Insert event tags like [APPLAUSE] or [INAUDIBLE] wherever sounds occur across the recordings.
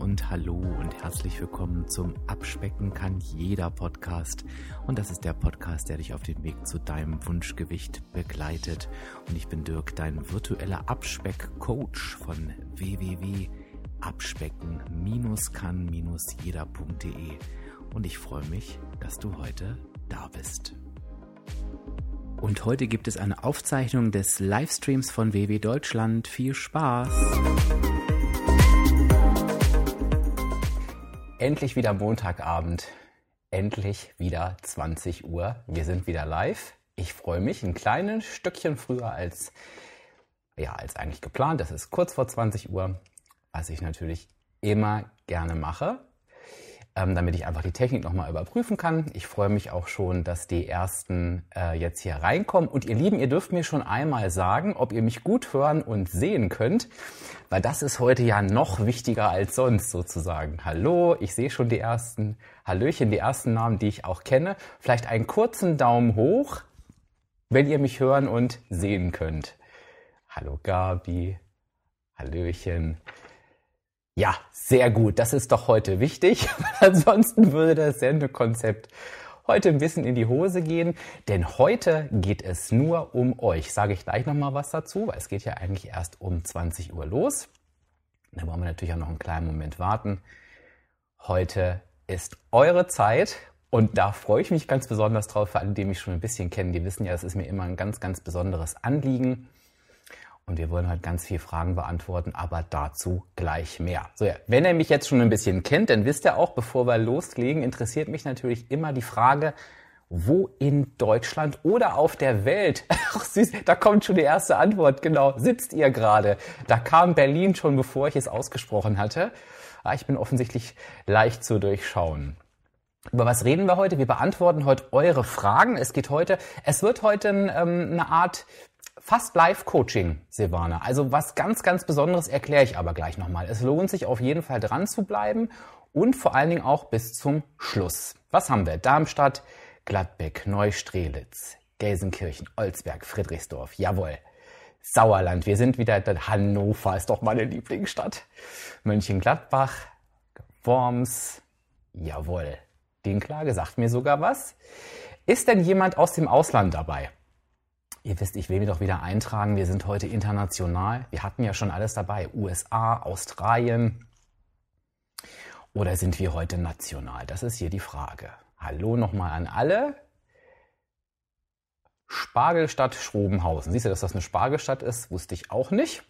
und hallo und herzlich willkommen zum Abspecken kann jeder Podcast. Und das ist der Podcast, der dich auf dem Weg zu deinem Wunschgewicht begleitet. Und ich bin Dirk, dein virtueller Abspeck-Coach von www.abspecken-kann-jeder.de. Und ich freue mich, dass du heute da bist. Und heute gibt es eine Aufzeichnung des Livestreams von WW Deutschland. Viel Spaß! Endlich wieder Montagabend. Endlich wieder 20 Uhr. Wir sind wieder live. Ich freue mich ein kleines Stückchen früher als, ja, als eigentlich geplant. Das ist kurz vor 20 Uhr, was ich natürlich immer gerne mache ähm, damit ich einfach die Technik nochmal überprüfen kann. Ich freue mich auch schon, dass die ersten äh, jetzt hier reinkommen. Und ihr Lieben, ihr dürft mir schon einmal sagen, ob ihr mich gut hören und sehen könnt, weil das ist heute ja noch wichtiger als sonst sozusagen. Hallo, ich sehe schon die ersten Hallöchen, die ersten Namen, die ich auch kenne. Vielleicht einen kurzen Daumen hoch, wenn ihr mich hören und sehen könnt. Hallo Gabi, Hallöchen. Ja, sehr gut. Das ist doch heute wichtig. [LAUGHS] Ansonsten würde das Sendekonzept heute ein bisschen in die Hose gehen, denn heute geht es nur um euch. Sage ich gleich nochmal was dazu, weil es geht ja eigentlich erst um 20 Uhr los. Da wollen wir natürlich auch noch einen kleinen Moment warten. Heute ist eure Zeit und da freue ich mich ganz besonders drauf. Für alle, die mich schon ein bisschen kennen, die wissen ja, es ist mir immer ein ganz, ganz besonderes Anliegen. Und wir wollen heute ganz viele Fragen beantworten, aber dazu gleich mehr. So, ja, wenn ihr mich jetzt schon ein bisschen kennt, dann wisst ihr auch, bevor wir loslegen, interessiert mich natürlich immer die Frage, wo in Deutschland oder auf der Welt, [LAUGHS] ach süß, da kommt schon die erste Antwort, genau, sitzt ihr gerade? Da kam Berlin schon, bevor ich es ausgesprochen hatte. Ah, ich bin offensichtlich leicht zu durchschauen. Über was reden wir heute? Wir beantworten heute eure Fragen. Es geht heute, es wird heute ähm, eine Art fast Live-Coaching, Silvana. Also was ganz, ganz Besonderes erkläre ich aber gleich nochmal. Es lohnt sich auf jeden Fall dran zu bleiben und vor allen Dingen auch bis zum Schluss. Was haben wir? Darmstadt, Gladbeck, Neustrelitz, Gelsenkirchen, Olsberg, Friedrichsdorf. Jawohl. Sauerland. Wir sind wieder, Hannover ist doch meine Lieblingsstadt. Mönchengladbach, Worms. Jawohl. Den Klage sagt mir sogar was. Ist denn jemand aus dem Ausland dabei? Ihr wisst, ich will mich doch wieder eintragen. Wir sind heute international. Wir hatten ja schon alles dabei. USA, Australien. Oder sind wir heute national? Das ist hier die Frage. Hallo nochmal an alle. Spargelstadt Schrobenhausen. Siehst du, dass das eine Spargelstadt ist? Wusste ich auch nicht.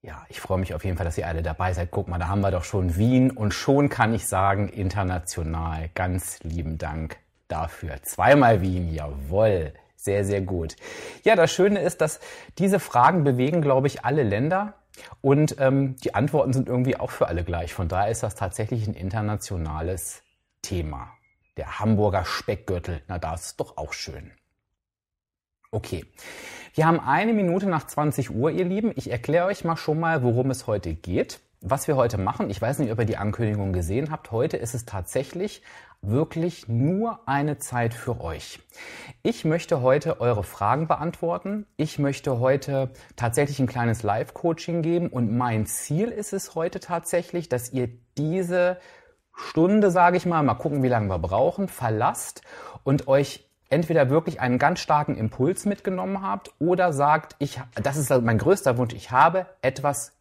Ja, ich freue mich auf jeden Fall, dass ihr alle dabei seid. Guck mal, da haben wir doch schon Wien und schon kann ich sagen, international. Ganz lieben Dank dafür. Zweimal Wien, jawohl. Sehr, sehr gut. Ja, das Schöne ist, dass diese Fragen bewegen, glaube ich, alle Länder. Und ähm, die Antworten sind irgendwie auch für alle gleich. Von daher ist das tatsächlich ein internationales Thema. Der Hamburger Speckgürtel, na das ist doch auch schön. Okay, wir haben eine Minute nach 20 Uhr, ihr Lieben. Ich erkläre euch mal schon mal, worum es heute geht. Was wir heute machen, ich weiß nicht, ob ihr die Ankündigung gesehen habt, heute ist es tatsächlich wirklich nur eine Zeit für euch. Ich möchte heute eure Fragen beantworten. Ich möchte heute tatsächlich ein kleines Live-Coaching geben und mein Ziel ist es heute tatsächlich, dass ihr diese Stunde, sage ich mal, mal gucken, wie lange wir brauchen, verlasst und euch entweder wirklich einen ganz starken Impuls mitgenommen habt oder sagt, ich, das ist mein größter Wunsch, ich habe etwas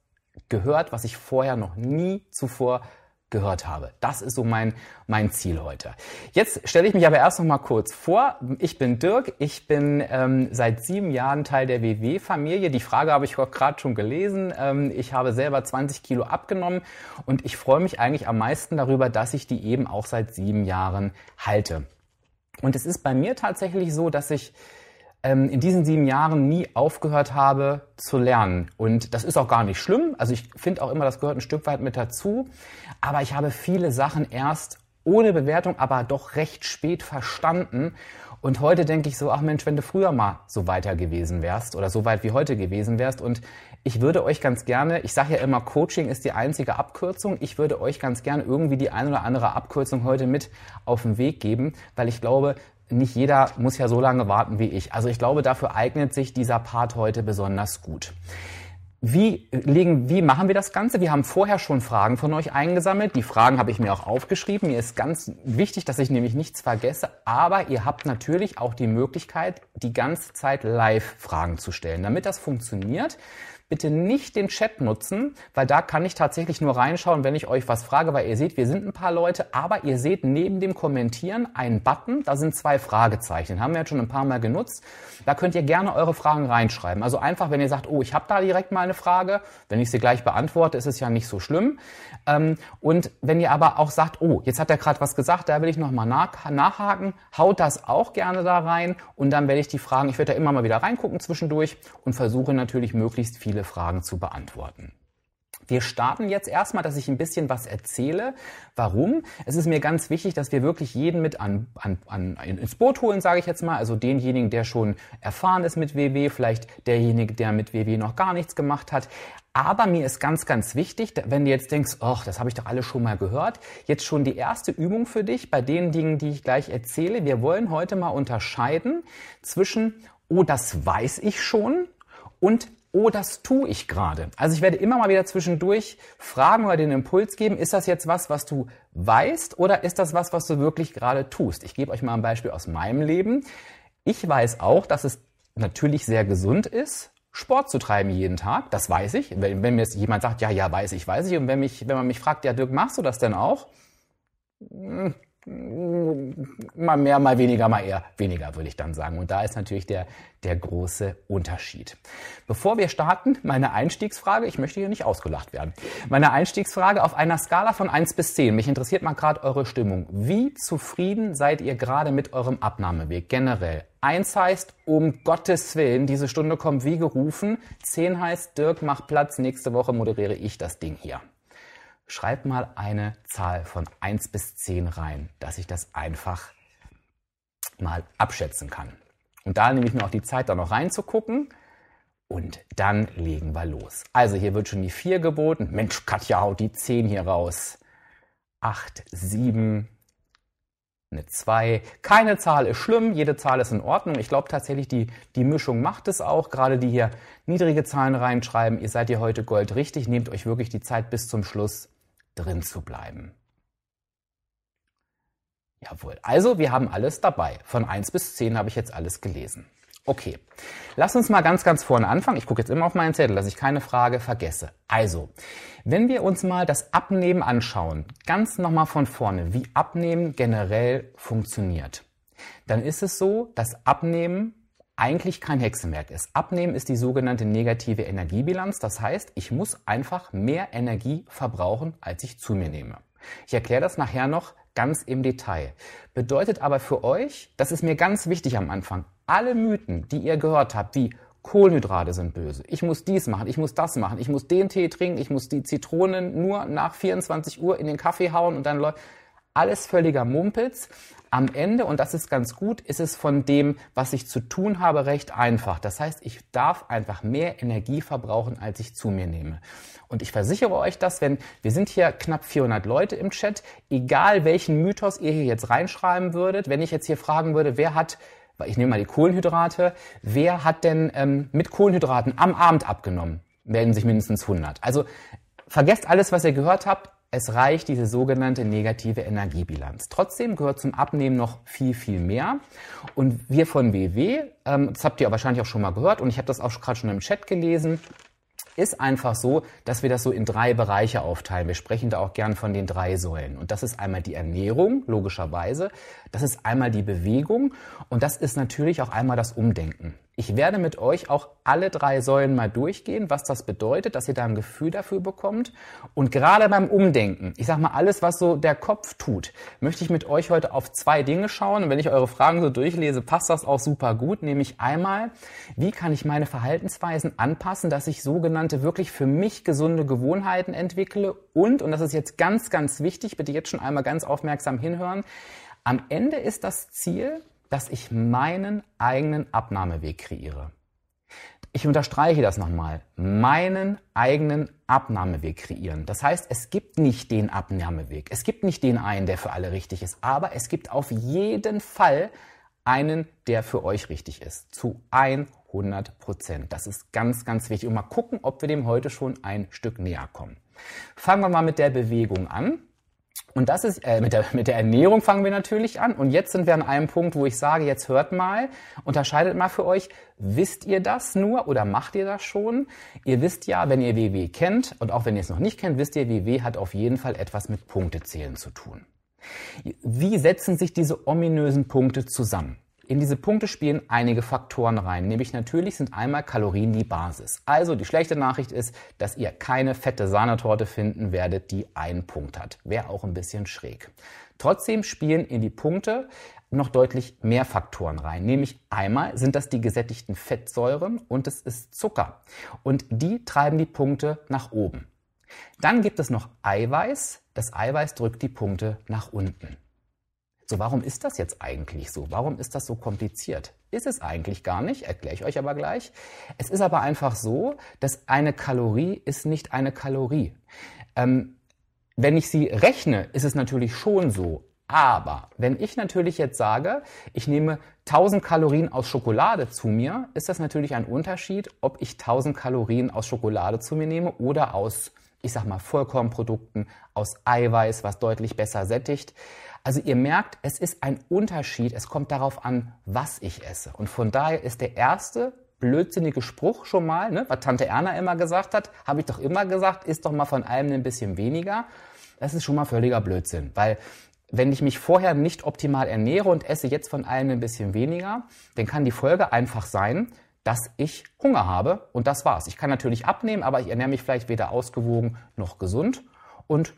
gehört, was ich vorher noch nie zuvor gehört habe. Das ist so mein, mein Ziel heute. Jetzt stelle ich mich aber erst noch mal kurz vor. Ich bin Dirk, ich bin ähm, seit sieben Jahren Teil der WW-Familie. Die Frage habe ich gerade schon gelesen. Ähm, ich habe selber 20 Kilo abgenommen und ich freue mich eigentlich am meisten darüber, dass ich die eben auch seit sieben Jahren halte. Und es ist bei mir tatsächlich so, dass ich ähm, in diesen sieben Jahren nie aufgehört habe zu lernen. Und das ist auch gar nicht schlimm. Also ich finde auch immer, das gehört ein Stück weit mit dazu. Aber ich habe viele Sachen erst ohne Bewertung, aber doch recht spät verstanden. Und heute denke ich so, ach Mensch, wenn du früher mal so weiter gewesen wärst oder so weit wie heute gewesen wärst. Und ich würde euch ganz gerne, ich sage ja immer, Coaching ist die einzige Abkürzung. Ich würde euch ganz gerne irgendwie die ein oder andere Abkürzung heute mit auf den Weg geben, weil ich glaube, nicht jeder muss ja so lange warten wie ich. Also ich glaube, dafür eignet sich dieser Part heute besonders gut. wie, legen, wie machen wir das Ganze? Wir haben vorher schon Fragen von euch eingesammelt. Die Fragen habe ich mir auch aufgeschrieben. Mir ist ganz wichtig, dass ich nämlich nichts vergesse. Aber ihr habt natürlich auch die Möglichkeit, die ganze Zeit live Fragen zu stellen. Damit das funktioniert, bitte nicht den Chat nutzen, weil da kann ich tatsächlich nur reinschauen, wenn ich euch was frage, weil ihr seht, wir sind ein paar Leute, aber ihr seht neben dem Kommentieren einen Button, da sind zwei Fragezeichen, haben wir jetzt schon ein paar Mal genutzt. Da könnt ihr gerne eure Fragen reinschreiben. Also einfach, wenn ihr sagt, oh, ich habe da direkt mal eine Frage, wenn ich sie gleich beantworte, ist es ja nicht so schlimm. Ähm, und wenn ihr aber auch sagt, oh, jetzt hat er gerade was gesagt, da will ich nochmal nach, nachhaken, haut das auch gerne da rein und dann werde ich die Fragen, ich werde da immer mal wieder reingucken zwischendurch und versuche natürlich möglichst viele Fragen zu beantworten. Wir starten jetzt erstmal, dass ich ein bisschen was erzähle. Warum? Es ist mir ganz wichtig, dass wir wirklich jeden mit an, an, an ins Boot holen, sage ich jetzt mal. Also denjenigen, der schon erfahren ist mit WW, vielleicht derjenige, der mit WW noch gar nichts gemacht hat. Aber mir ist ganz, ganz wichtig, wenn du jetzt denkst, ach, das habe ich doch alle schon mal gehört, jetzt schon die erste Übung für dich bei den Dingen, die ich gleich erzähle. Wir wollen heute mal unterscheiden zwischen, oh, das weiß ich schon und oh, das tue ich gerade. Also ich werde immer mal wieder zwischendurch fragen oder den Impuls geben, ist das jetzt was, was du weißt oder ist das was, was du wirklich gerade tust? Ich gebe euch mal ein Beispiel aus meinem Leben. Ich weiß auch, dass es natürlich sehr gesund ist, Sport zu treiben jeden Tag. Das weiß ich. Wenn, wenn mir jetzt jemand sagt, ja, ja, weiß ich, weiß ich. Und wenn, mich, wenn man mich fragt, ja, Dirk, machst du das denn auch? Mal mehr, mal weniger, mal eher weniger, würde ich dann sagen. Und da ist natürlich der, der große Unterschied. Bevor wir starten, meine Einstiegsfrage, ich möchte hier nicht ausgelacht werden. Meine Einstiegsfrage auf einer Skala von 1 bis 10. Mich interessiert mal gerade eure Stimmung. Wie zufrieden seid ihr gerade mit eurem Abnahmeweg generell? 1 heißt, um Gottes Willen, diese Stunde kommt wie gerufen. 10 heißt, Dirk, mach Platz, nächste Woche moderiere ich das Ding hier. Schreib mal eine Zahl von 1 bis 10 rein, dass ich das einfach mal abschätzen kann. Und da nehme ich mir auch die Zeit, da noch reinzugucken. Und dann legen wir los. Also hier wird schon die 4 geboten. Mensch, Katja haut die 10 hier raus. 8, 7, eine 2. Keine Zahl ist schlimm, jede Zahl ist in Ordnung. Ich glaube tatsächlich, die, die Mischung macht es auch. Gerade die hier niedrige Zahlen reinschreiben. Ihr seid hier heute Gold richtig. Nehmt euch wirklich die Zeit bis zum Schluss drin zu bleiben. Jawohl. Also, wir haben alles dabei. Von 1 bis 10 habe ich jetzt alles gelesen. Okay, lass uns mal ganz, ganz vorne anfangen. Ich gucke jetzt immer auf meinen Zettel, dass ich keine Frage vergesse. Also, wenn wir uns mal das Abnehmen anschauen, ganz nochmal von vorne, wie Abnehmen generell funktioniert, dann ist es so, dass Abnehmen eigentlich kein Hexenwerk ist. Abnehmen ist die sogenannte negative Energiebilanz. Das heißt, ich muss einfach mehr Energie verbrauchen, als ich zu mir nehme. Ich erkläre das nachher noch ganz im Detail. Bedeutet aber für euch, das ist mir ganz wichtig am Anfang, alle Mythen, die ihr gehört habt, wie Kohlenhydrate sind böse, ich muss dies machen, ich muss das machen, ich muss den Tee trinken, ich muss die Zitronen nur nach 24 Uhr in den Kaffee hauen und dann läuft alles völliger Mumpitz. Am Ende, und das ist ganz gut, ist es von dem, was ich zu tun habe, recht einfach. Das heißt, ich darf einfach mehr Energie verbrauchen, als ich zu mir nehme. Und ich versichere euch das, wenn wir sind hier knapp 400 Leute im Chat, egal welchen Mythos ihr hier jetzt reinschreiben würdet, wenn ich jetzt hier fragen würde, wer hat ich nehme mal die Kohlenhydrate. Wer hat denn ähm, mit Kohlenhydraten am Abend abgenommen? Melden sich mindestens 100. Also vergesst alles, was ihr gehört habt. Es reicht diese sogenannte negative Energiebilanz. Trotzdem gehört zum Abnehmen noch viel, viel mehr. Und wir von WW, ähm, das habt ihr wahrscheinlich auch schon mal gehört und ich habe das auch gerade schon im Chat gelesen, ist einfach so, dass wir das so in drei Bereiche aufteilen. Wir sprechen da auch gern von den drei Säulen. Und das ist einmal die Ernährung, logischerweise. Das ist einmal die Bewegung. Und das ist natürlich auch einmal das Umdenken. Ich werde mit euch auch alle drei Säulen mal durchgehen, was das bedeutet, dass ihr da ein Gefühl dafür bekommt. Und gerade beim Umdenken, ich sag mal, alles, was so der Kopf tut, möchte ich mit euch heute auf zwei Dinge schauen. Und wenn ich eure Fragen so durchlese, passt das auch super gut. Nämlich einmal, wie kann ich meine Verhaltensweisen anpassen, dass ich sogenannte wirklich für mich gesunde Gewohnheiten entwickle. Und, und das ist jetzt ganz, ganz wichtig, bitte jetzt schon einmal ganz aufmerksam hinhören, am Ende ist das Ziel, dass ich meinen eigenen Abnahmeweg kreiere. Ich unterstreiche das nochmal. Meinen eigenen Abnahmeweg kreieren. Das heißt, es gibt nicht den Abnahmeweg. Es gibt nicht den einen, der für alle richtig ist. Aber es gibt auf jeden Fall einen, der für euch richtig ist. Zu 100 100 Prozent. Das ist ganz, ganz wichtig. Und mal gucken, ob wir dem heute schon ein Stück näher kommen. Fangen wir mal mit der Bewegung an. Und das ist, äh, mit, der, mit der Ernährung fangen wir natürlich an. Und jetzt sind wir an einem Punkt, wo ich sage, jetzt hört mal, unterscheidet mal für euch, wisst ihr das nur oder macht ihr das schon? Ihr wisst ja, wenn ihr WW kennt und auch wenn ihr es noch nicht kennt, wisst ihr, WW hat auf jeden Fall etwas mit Punktezählen zu tun. Wie setzen sich diese ominösen Punkte zusammen? In diese Punkte spielen einige Faktoren rein, nämlich natürlich sind einmal Kalorien die Basis. Also die schlechte Nachricht ist, dass ihr keine fette Sahnetorte finden werdet, die einen Punkt hat. Wäre auch ein bisschen schräg. Trotzdem spielen in die Punkte noch deutlich mehr Faktoren rein. Nämlich einmal sind das die gesättigten Fettsäuren und es ist Zucker. Und die treiben die Punkte nach oben. Dann gibt es noch Eiweiß. Das Eiweiß drückt die Punkte nach unten. So, warum ist das jetzt eigentlich so? Warum ist das so kompliziert? Ist es eigentlich gar nicht, erkläre ich euch aber gleich. Es ist aber einfach so, dass eine Kalorie ist nicht eine Kalorie. Ähm, wenn ich sie rechne, ist es natürlich schon so. Aber wenn ich natürlich jetzt sage, ich nehme 1000 Kalorien aus Schokolade zu mir, ist das natürlich ein Unterschied, ob ich 1000 Kalorien aus Schokolade zu mir nehme oder aus, ich sag mal, Vollkornprodukten, aus Eiweiß, was deutlich besser sättigt. Also ihr merkt, es ist ein Unterschied. Es kommt darauf an, was ich esse. Und von daher ist der erste blödsinnige Spruch schon mal, ne, was Tante Erna immer gesagt hat, habe ich doch immer gesagt, ist doch mal von allem ein bisschen weniger. Das ist schon mal völliger Blödsinn, weil wenn ich mich vorher nicht optimal ernähre und esse jetzt von allem ein bisschen weniger, dann kann die Folge einfach sein, dass ich Hunger habe und das war's. Ich kann natürlich abnehmen, aber ich ernähre mich vielleicht weder ausgewogen noch gesund und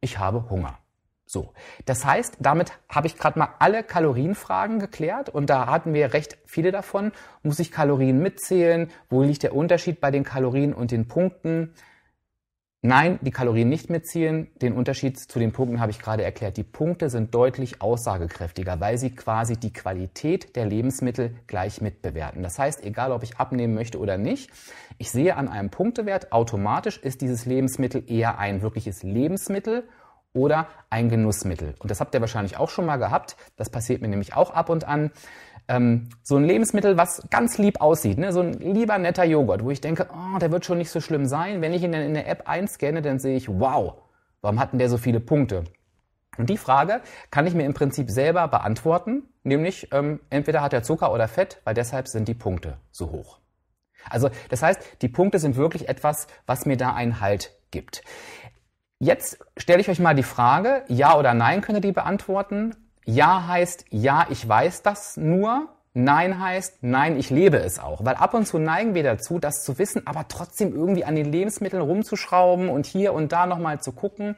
ich habe Hunger. So, das heißt, damit habe ich gerade mal alle Kalorienfragen geklärt und da hatten wir recht viele davon. Muss ich Kalorien mitzählen? Wo liegt der Unterschied bei den Kalorien und den Punkten? Nein, die Kalorien nicht mitzählen. Den Unterschied zu den Punkten habe ich gerade erklärt. Die Punkte sind deutlich aussagekräftiger, weil sie quasi die Qualität der Lebensmittel gleich mitbewerten. Das heißt, egal ob ich abnehmen möchte oder nicht, ich sehe an einem Punktewert automatisch ist dieses Lebensmittel eher ein wirkliches Lebensmittel oder ein Genussmittel. Und das habt ihr wahrscheinlich auch schon mal gehabt. Das passiert mir nämlich auch ab und an. Ähm, so ein Lebensmittel, was ganz lieb aussieht, ne? so ein lieber netter Joghurt, wo ich denke, oh, der wird schon nicht so schlimm sein. Wenn ich ihn dann in der App einscanne, dann sehe ich, wow, warum hat denn der so viele Punkte? Und die Frage kann ich mir im Prinzip selber beantworten, nämlich ähm, entweder hat er Zucker oder Fett, weil deshalb sind die Punkte so hoch. Also das heißt, die Punkte sind wirklich etwas, was mir da einen Halt gibt. Jetzt stelle ich euch mal die Frage, ja oder nein könnt ihr die beantworten. Ja heißt, ja, ich weiß das nur. Nein heißt, nein, ich lebe es auch. Weil ab und zu neigen wir dazu, das zu wissen, aber trotzdem irgendwie an den Lebensmitteln rumzuschrauben und hier und da nochmal zu gucken.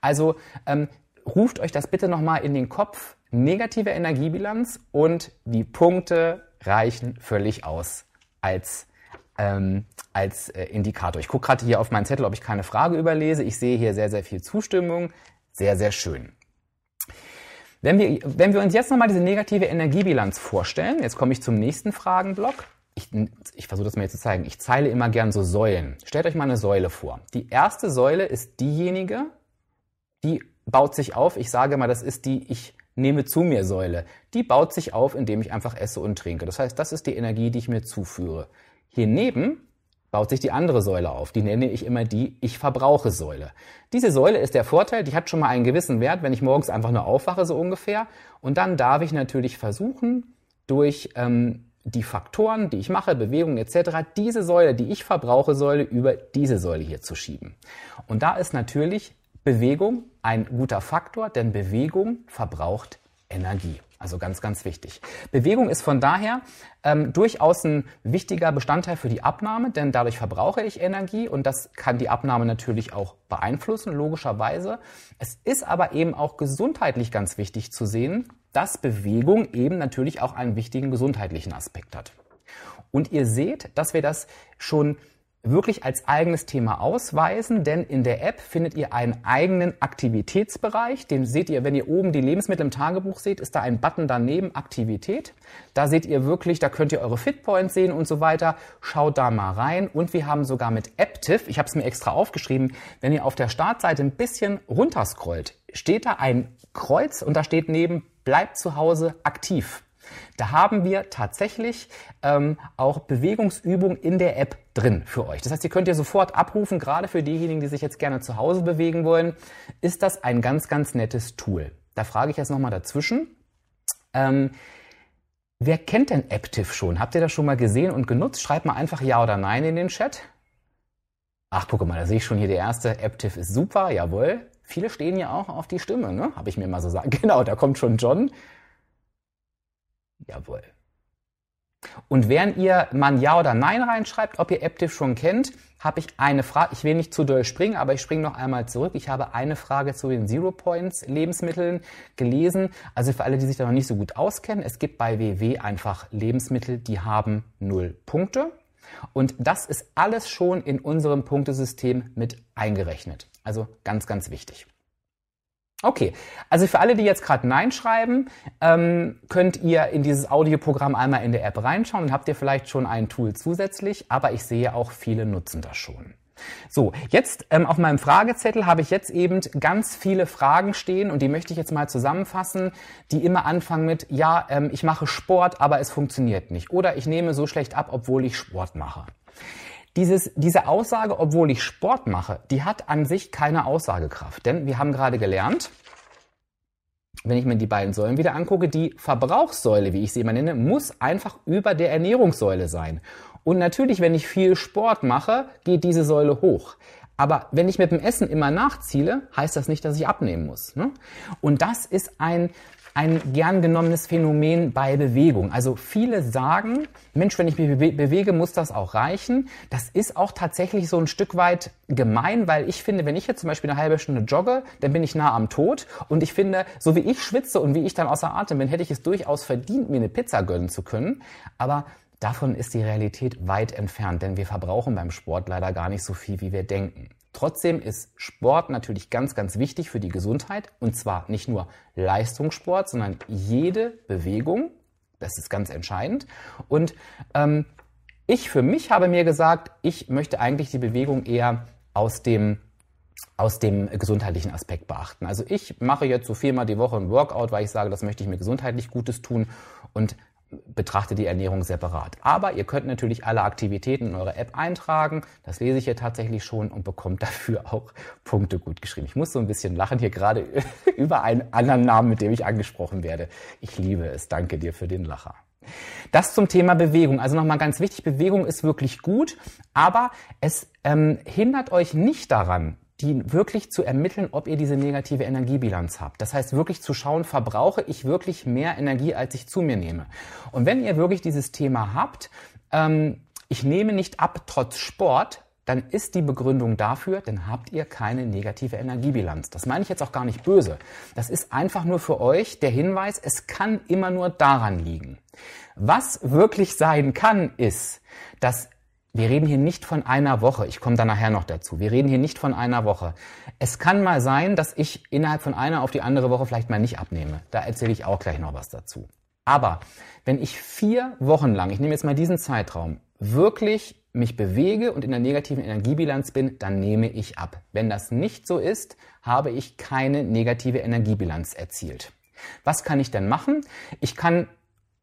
Also ähm, ruft euch das bitte nochmal in den Kopf. Negative Energiebilanz und die Punkte reichen völlig aus als ähm, als äh, Indikator. Ich gucke gerade hier auf meinen Zettel, ob ich keine Frage überlese. Ich sehe hier sehr, sehr viel Zustimmung. Sehr, sehr schön. Wenn wir, wenn wir uns jetzt nochmal diese negative Energiebilanz vorstellen, jetzt komme ich zum nächsten Fragenblock. Ich, ich versuche das mal jetzt zu zeigen. Ich zeile immer gern so Säulen. Stellt euch mal eine Säule vor. Die erste Säule ist diejenige, die baut sich auf. Ich sage mal, das ist die Ich nehme zu mir Säule. Die baut sich auf, indem ich einfach esse und trinke. Das heißt, das ist die Energie, die ich mir zuführe. Hier neben baut sich die andere Säule auf. Die nenne ich immer die Ich verbrauche Säule. Diese Säule ist der Vorteil, die hat schon mal einen gewissen Wert, wenn ich morgens einfach nur aufwache, so ungefähr. Und dann darf ich natürlich versuchen, durch ähm, die Faktoren, die ich mache, Bewegung etc., diese Säule, die ich verbrauche Säule, über diese Säule hier zu schieben. Und da ist natürlich Bewegung ein guter Faktor, denn Bewegung verbraucht Energie. Also ganz, ganz wichtig. Bewegung ist von daher ähm, durchaus ein wichtiger Bestandteil für die Abnahme, denn dadurch verbrauche ich Energie und das kann die Abnahme natürlich auch beeinflussen, logischerweise. Es ist aber eben auch gesundheitlich ganz wichtig zu sehen, dass Bewegung eben natürlich auch einen wichtigen gesundheitlichen Aspekt hat. Und ihr seht, dass wir das schon wirklich als eigenes Thema ausweisen, denn in der App findet ihr einen eigenen Aktivitätsbereich. Den seht ihr, wenn ihr oben die Lebensmittel im Tagebuch seht, ist da ein Button daneben Aktivität. Da seht ihr wirklich, da könnt ihr eure Fitpoints sehen und so weiter. Schaut da mal rein. Und wir haben sogar mit Apptiv, ich habe es mir extra aufgeschrieben, wenn ihr auf der Startseite ein bisschen runterscrollt, steht da ein Kreuz und da steht neben bleibt zu Hause aktiv. Da haben wir tatsächlich ähm, auch Bewegungsübungen in der App drin für euch. Das heißt, ihr könnt ihr sofort abrufen, gerade für diejenigen, die sich jetzt gerne zu Hause bewegen wollen, ist das ein ganz, ganz nettes Tool. Da frage ich jetzt nochmal dazwischen. Ähm, wer kennt denn AppTIF schon? Habt ihr das schon mal gesehen und genutzt? Schreibt mal einfach Ja oder Nein in den Chat. Ach, guck mal, da sehe ich schon hier die erste. AppTIF ist super, jawohl. Viele stehen ja auch auf die Stimme, ne? Habe ich mir mal so sagen. [LAUGHS] Genau, da kommt schon John. Jawohl. Und während ihr mal Ja oder Nein reinschreibt, ob ihr AppTIF schon kennt, habe ich eine Frage. Ich will nicht zu doll springen, aber ich springe noch einmal zurück. Ich habe eine Frage zu den Zero Points Lebensmitteln gelesen. Also für alle, die sich da noch nicht so gut auskennen, es gibt bei WW einfach Lebensmittel, die haben null Punkte. Und das ist alles schon in unserem Punktesystem mit eingerechnet. Also ganz, ganz wichtig. Okay, also für alle, die jetzt gerade Nein schreiben, ähm, könnt ihr in dieses Audioprogramm einmal in der App reinschauen und habt ihr vielleicht schon ein Tool zusätzlich, aber ich sehe auch viele nutzen das schon. So, jetzt ähm, auf meinem Fragezettel habe ich jetzt eben ganz viele Fragen stehen und die möchte ich jetzt mal zusammenfassen, die immer anfangen mit, ja, ähm, ich mache Sport, aber es funktioniert nicht. Oder ich nehme so schlecht ab, obwohl ich Sport mache. Dieses, diese Aussage, obwohl ich Sport mache, die hat an sich keine Aussagekraft. Denn wir haben gerade gelernt, wenn ich mir die beiden Säulen wieder angucke, die Verbrauchssäule, wie ich sie immer nenne, muss einfach über der Ernährungssäule sein. Und natürlich, wenn ich viel Sport mache, geht diese Säule hoch. Aber wenn ich mit dem Essen immer nachziele, heißt das nicht, dass ich abnehmen muss. Ne? Und das ist ein ein gern genommenes Phänomen bei Bewegung. Also viele sagen, Mensch, wenn ich mich bewege, muss das auch reichen. Das ist auch tatsächlich so ein Stück weit gemein, weil ich finde, wenn ich jetzt zum Beispiel eine halbe Stunde jogge, dann bin ich nah am Tod. Und ich finde, so wie ich schwitze und wie ich dann außer Atem bin, hätte ich es durchaus verdient, mir eine Pizza gönnen zu können. Aber davon ist die Realität weit entfernt, denn wir verbrauchen beim Sport leider gar nicht so viel, wie wir denken. Trotzdem ist Sport natürlich ganz, ganz wichtig für die Gesundheit. Und zwar nicht nur Leistungssport, sondern jede Bewegung. Das ist ganz entscheidend. Und ähm, ich für mich habe mir gesagt, ich möchte eigentlich die Bewegung eher aus dem aus dem gesundheitlichen Aspekt beachten. Also ich mache jetzt so viermal die Woche ein Workout, weil ich sage, das möchte ich mir gesundheitlich Gutes tun und betrachtet die Ernährung separat. Aber ihr könnt natürlich alle Aktivitäten in eure App eintragen. Das lese ich hier tatsächlich schon und bekommt dafür auch Punkte gut geschrieben. Ich muss so ein bisschen lachen hier gerade [LAUGHS] über einen anderen Namen, mit dem ich angesprochen werde. Ich liebe es. Danke dir für den Lacher. Das zum Thema Bewegung. Also nochmal ganz wichtig, Bewegung ist wirklich gut, aber es ähm, hindert euch nicht daran, die wirklich zu ermitteln, ob ihr diese negative Energiebilanz habt. Das heißt wirklich zu schauen, verbrauche ich wirklich mehr Energie, als ich zu mir nehme. Und wenn ihr wirklich dieses Thema habt, ähm, ich nehme nicht ab trotz Sport, dann ist die Begründung dafür, dann habt ihr keine negative Energiebilanz. Das meine ich jetzt auch gar nicht böse. Das ist einfach nur für euch der Hinweis, es kann immer nur daran liegen. Was wirklich sein kann, ist, dass wir reden hier nicht von einer Woche. Ich komme da nachher noch dazu. Wir reden hier nicht von einer Woche. Es kann mal sein, dass ich innerhalb von einer auf die andere Woche vielleicht mal nicht abnehme. Da erzähle ich auch gleich noch was dazu. Aber wenn ich vier Wochen lang, ich nehme jetzt mal diesen Zeitraum, wirklich mich bewege und in der negativen Energiebilanz bin, dann nehme ich ab. Wenn das nicht so ist, habe ich keine negative Energiebilanz erzielt. Was kann ich denn machen? Ich kann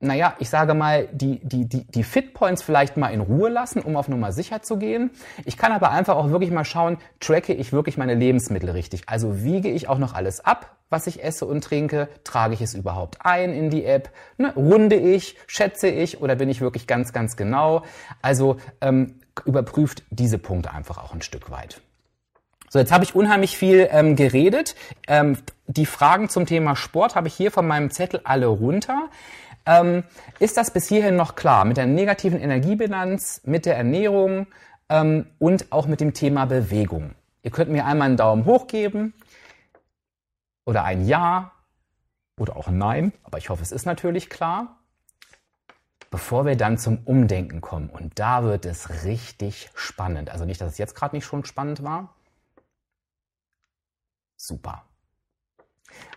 naja, ich sage mal, die, die, die, die Fitpoints vielleicht mal in Ruhe lassen, um auf Nummer sicher zu gehen. Ich kann aber einfach auch wirklich mal schauen, tracke ich wirklich meine Lebensmittel richtig? Also wiege ich auch noch alles ab, was ich esse und trinke? Trage ich es überhaupt ein in die App? Ne? Runde ich? Schätze ich? Oder bin ich wirklich ganz, ganz genau? Also ähm, überprüft diese Punkte einfach auch ein Stück weit. So, jetzt habe ich unheimlich viel ähm, geredet. Ähm, die Fragen zum Thema Sport habe ich hier von meinem Zettel alle runter. Ähm, ist das bis hierhin noch klar mit der negativen Energiebilanz, mit der Ernährung ähm, und auch mit dem Thema Bewegung? Ihr könnt mir einmal einen Daumen hoch geben oder ein Ja oder auch ein Nein, aber ich hoffe, es ist natürlich klar. Bevor wir dann zum Umdenken kommen und da wird es richtig spannend. Also nicht, dass es jetzt gerade nicht schon spannend war. Super.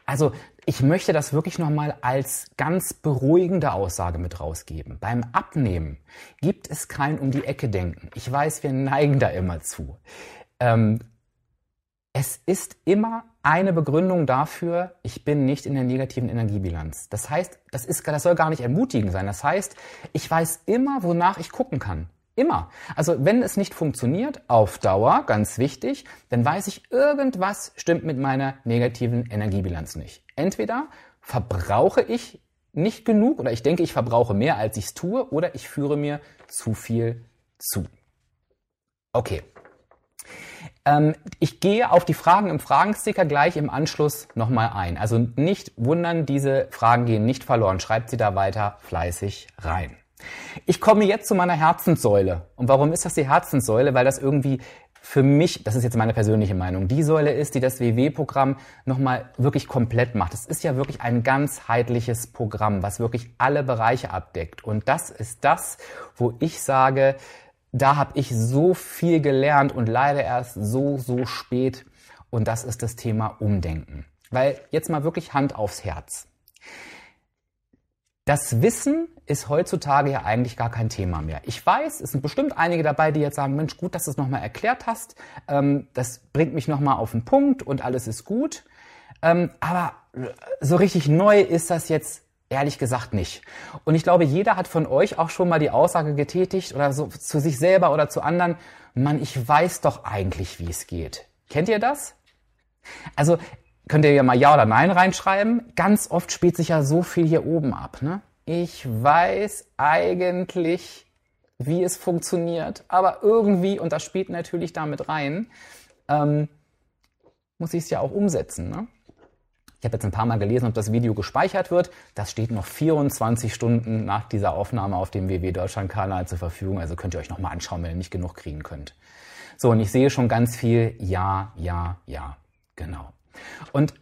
Also ich möchte das wirklich nochmal als ganz beruhigende Aussage mit rausgeben. Beim Abnehmen gibt es kein um die Ecke denken. Ich weiß, wir neigen da immer zu. Ähm, es ist immer eine Begründung dafür, ich bin nicht in der negativen Energiebilanz. Das heißt, das, ist, das soll gar nicht ermutigend sein. Das heißt, ich weiß immer, wonach ich gucken kann. Immer. Also wenn es nicht funktioniert, auf Dauer, ganz wichtig, dann weiß ich, irgendwas stimmt mit meiner negativen Energiebilanz nicht. Entweder verbrauche ich nicht genug oder ich denke, ich verbrauche mehr, als ich es tue, oder ich führe mir zu viel zu. Okay. Ähm, ich gehe auf die Fragen im Fragensticker gleich im Anschluss nochmal ein. Also nicht wundern, diese Fragen gehen nicht verloren. Schreibt sie da weiter fleißig rein. Ich komme jetzt zu meiner Herzenssäule. Und warum ist das die Herzenssäule? Weil das irgendwie für mich, das ist jetzt meine persönliche Meinung, die Säule ist, die das WW-Programm nochmal wirklich komplett macht. Es ist ja wirklich ein ganzheitliches Programm, was wirklich alle Bereiche abdeckt. Und das ist das, wo ich sage, da habe ich so viel gelernt und leider erst so, so spät. Und das ist das Thema Umdenken. Weil jetzt mal wirklich Hand aufs Herz. Das Wissen ist heutzutage ja eigentlich gar kein Thema mehr. Ich weiß, es sind bestimmt einige dabei, die jetzt sagen, Mensch, gut, dass du es nochmal erklärt hast. Ähm, das bringt mich nochmal auf den Punkt und alles ist gut. Ähm, aber so richtig neu ist das jetzt ehrlich gesagt nicht. Und ich glaube, jeder hat von euch auch schon mal die Aussage getätigt oder so zu sich selber oder zu anderen, Mann, ich weiß doch eigentlich, wie es geht. Kennt ihr das? Also könnt ihr ja mal Ja oder Nein reinschreiben. Ganz oft spielt sich ja so viel hier oben ab. Ne? Ich weiß eigentlich, wie es funktioniert, aber irgendwie, und das spielt natürlich damit rein, ähm, muss ich es ja auch umsetzen. Ne? Ich habe jetzt ein paar Mal gelesen, ob das Video gespeichert wird. Das steht noch 24 Stunden nach dieser Aufnahme auf dem WW Deutschland Kanal zur Verfügung. Also könnt ihr euch nochmal anschauen, wenn ihr nicht genug kriegen könnt. So, und ich sehe schon ganz viel Ja, ja, ja. Genau. Und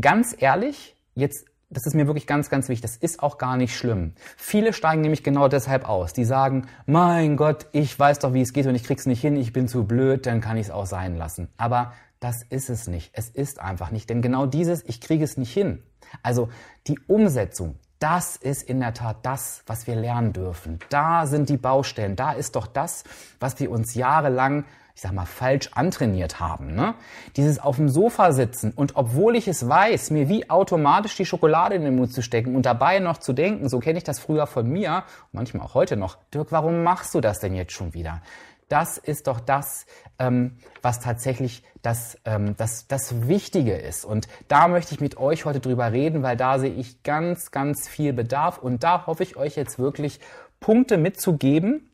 ganz ehrlich, jetzt, das ist mir wirklich ganz, ganz wichtig, das ist auch gar nicht schlimm. Viele steigen nämlich genau deshalb aus. Die sagen, mein Gott, ich weiß doch, wie es geht und ich krieg's nicht hin, ich bin zu blöd, dann kann ich es auch sein lassen. Aber das ist es nicht. Es ist einfach nicht. Denn genau dieses, ich kriege es nicht hin. Also die Umsetzung, das ist in der Tat das, was wir lernen dürfen. Da sind die Baustellen. Da ist doch das, was wir uns jahrelang, ich sag mal, falsch antrainiert haben. Ne? Dieses auf dem Sofa sitzen und obwohl ich es weiß, mir wie automatisch die Schokolade in den Mund zu stecken und dabei noch zu denken, so kenne ich das früher von mir, manchmal auch heute noch, Dirk, warum machst du das denn jetzt schon wieder? Das ist doch das, ähm, was tatsächlich das, ähm, das, das Wichtige ist. Und da möchte ich mit euch heute drüber reden, weil da sehe ich ganz, ganz viel Bedarf. Und da hoffe ich euch jetzt wirklich Punkte mitzugeben,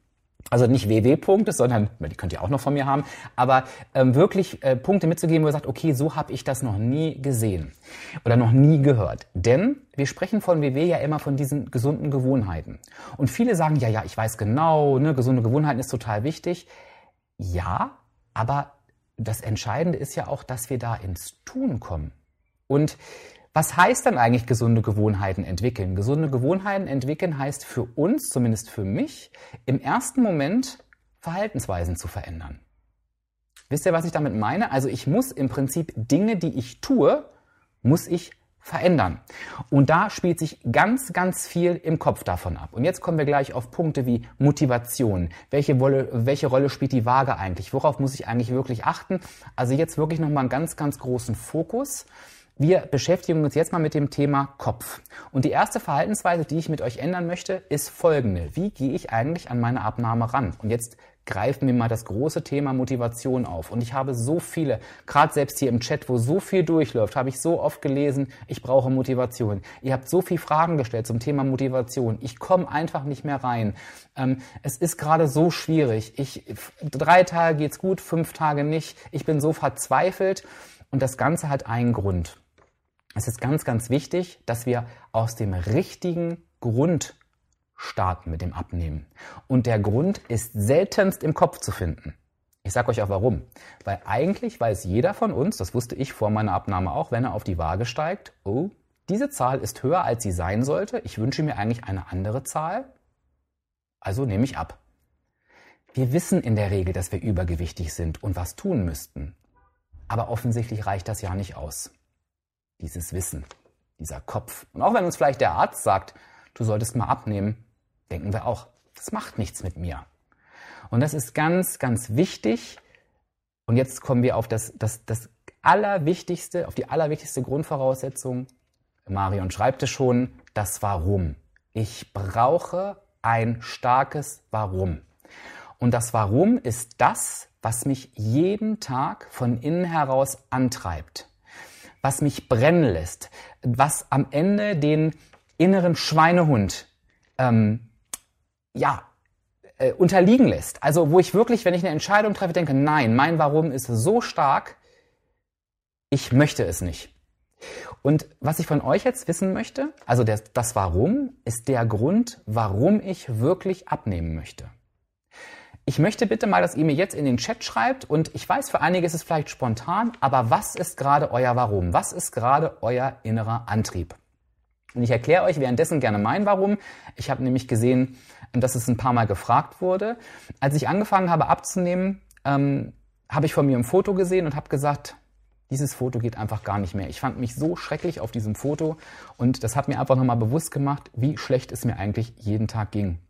also nicht WW-Punkte, sondern die könnt ihr auch noch von mir haben, aber ähm, wirklich äh, Punkte mitzugeben, wo ihr sagt, okay, so habe ich das noch nie gesehen oder noch nie gehört. Denn wir sprechen von WW ja immer von diesen gesunden Gewohnheiten. Und viele sagen, ja, ja, ich weiß genau, ne, gesunde Gewohnheiten ist total wichtig. Ja, aber das Entscheidende ist ja auch, dass wir da ins Tun kommen. Und was heißt dann eigentlich gesunde Gewohnheiten entwickeln? Gesunde Gewohnheiten entwickeln heißt für uns, zumindest für mich, im ersten Moment Verhaltensweisen zu verändern. Wisst ihr, was ich damit meine? Also ich muss im Prinzip Dinge, die ich tue, muss ich verändern. Und da spielt sich ganz, ganz viel im Kopf davon ab. Und jetzt kommen wir gleich auf Punkte wie Motivation. Welche Rolle, welche Rolle spielt die Waage eigentlich? Worauf muss ich eigentlich wirklich achten? Also jetzt wirklich nochmal einen ganz, ganz großen Fokus. Wir beschäftigen uns jetzt mal mit dem Thema Kopf. Und die erste Verhaltensweise, die ich mit euch ändern möchte, ist folgende. Wie gehe ich eigentlich an meine Abnahme ran? Und jetzt greifen wir mal das große Thema Motivation auf. Und ich habe so viele, gerade selbst hier im Chat, wo so viel durchläuft, habe ich so oft gelesen, ich brauche Motivation. Ihr habt so viele Fragen gestellt zum Thema Motivation. Ich komme einfach nicht mehr rein. Ähm, es ist gerade so schwierig. Ich, drei Tage geht's gut, fünf Tage nicht. Ich bin so verzweifelt. Und das Ganze hat einen Grund. Es ist ganz, ganz wichtig, dass wir aus dem richtigen Grund starten mit dem Abnehmen. Und der Grund ist seltenst im Kopf zu finden. Ich sage euch auch warum. Weil eigentlich weiß jeder von uns, das wusste ich vor meiner Abnahme auch, wenn er auf die Waage steigt, oh, diese Zahl ist höher, als sie sein sollte. Ich wünsche mir eigentlich eine andere Zahl. Also nehme ich ab. Wir wissen in der Regel, dass wir übergewichtig sind und was tun müssten. Aber offensichtlich reicht das ja nicht aus dieses Wissen, dieser Kopf. Und auch wenn uns vielleicht der Arzt sagt, du solltest mal abnehmen, denken wir auch, das macht nichts mit mir. Und das ist ganz, ganz wichtig. Und jetzt kommen wir auf das, das, das allerwichtigste, auf die allerwichtigste Grundvoraussetzung, Marion schreibt es schon, das Warum. Ich brauche ein starkes Warum. Und das Warum ist das, was mich jeden Tag von innen heraus antreibt, was mich brennen lässt, was am Ende den inneren Schweinehund ähm, ja äh, unterliegen lässt. Also wo ich wirklich, wenn ich eine Entscheidung treffe, denke, nein, mein Warum ist so stark, ich möchte es nicht. Und was ich von euch jetzt wissen möchte, also das, das Warum ist der Grund, warum ich wirklich abnehmen möchte. Ich möchte bitte mal, dass ihr mir jetzt in den Chat schreibt und ich weiß, für einige ist es vielleicht spontan, aber was ist gerade euer Warum? Was ist gerade euer innerer Antrieb? Und ich erkläre euch währenddessen gerne mein Warum. Ich habe nämlich gesehen, dass es ein paar Mal gefragt wurde. Als ich angefangen habe abzunehmen, ähm, habe ich von mir ein Foto gesehen und habe gesagt, dieses Foto geht einfach gar nicht mehr. Ich fand mich so schrecklich auf diesem Foto und das hat mir einfach nochmal bewusst gemacht, wie schlecht es mir eigentlich jeden Tag ging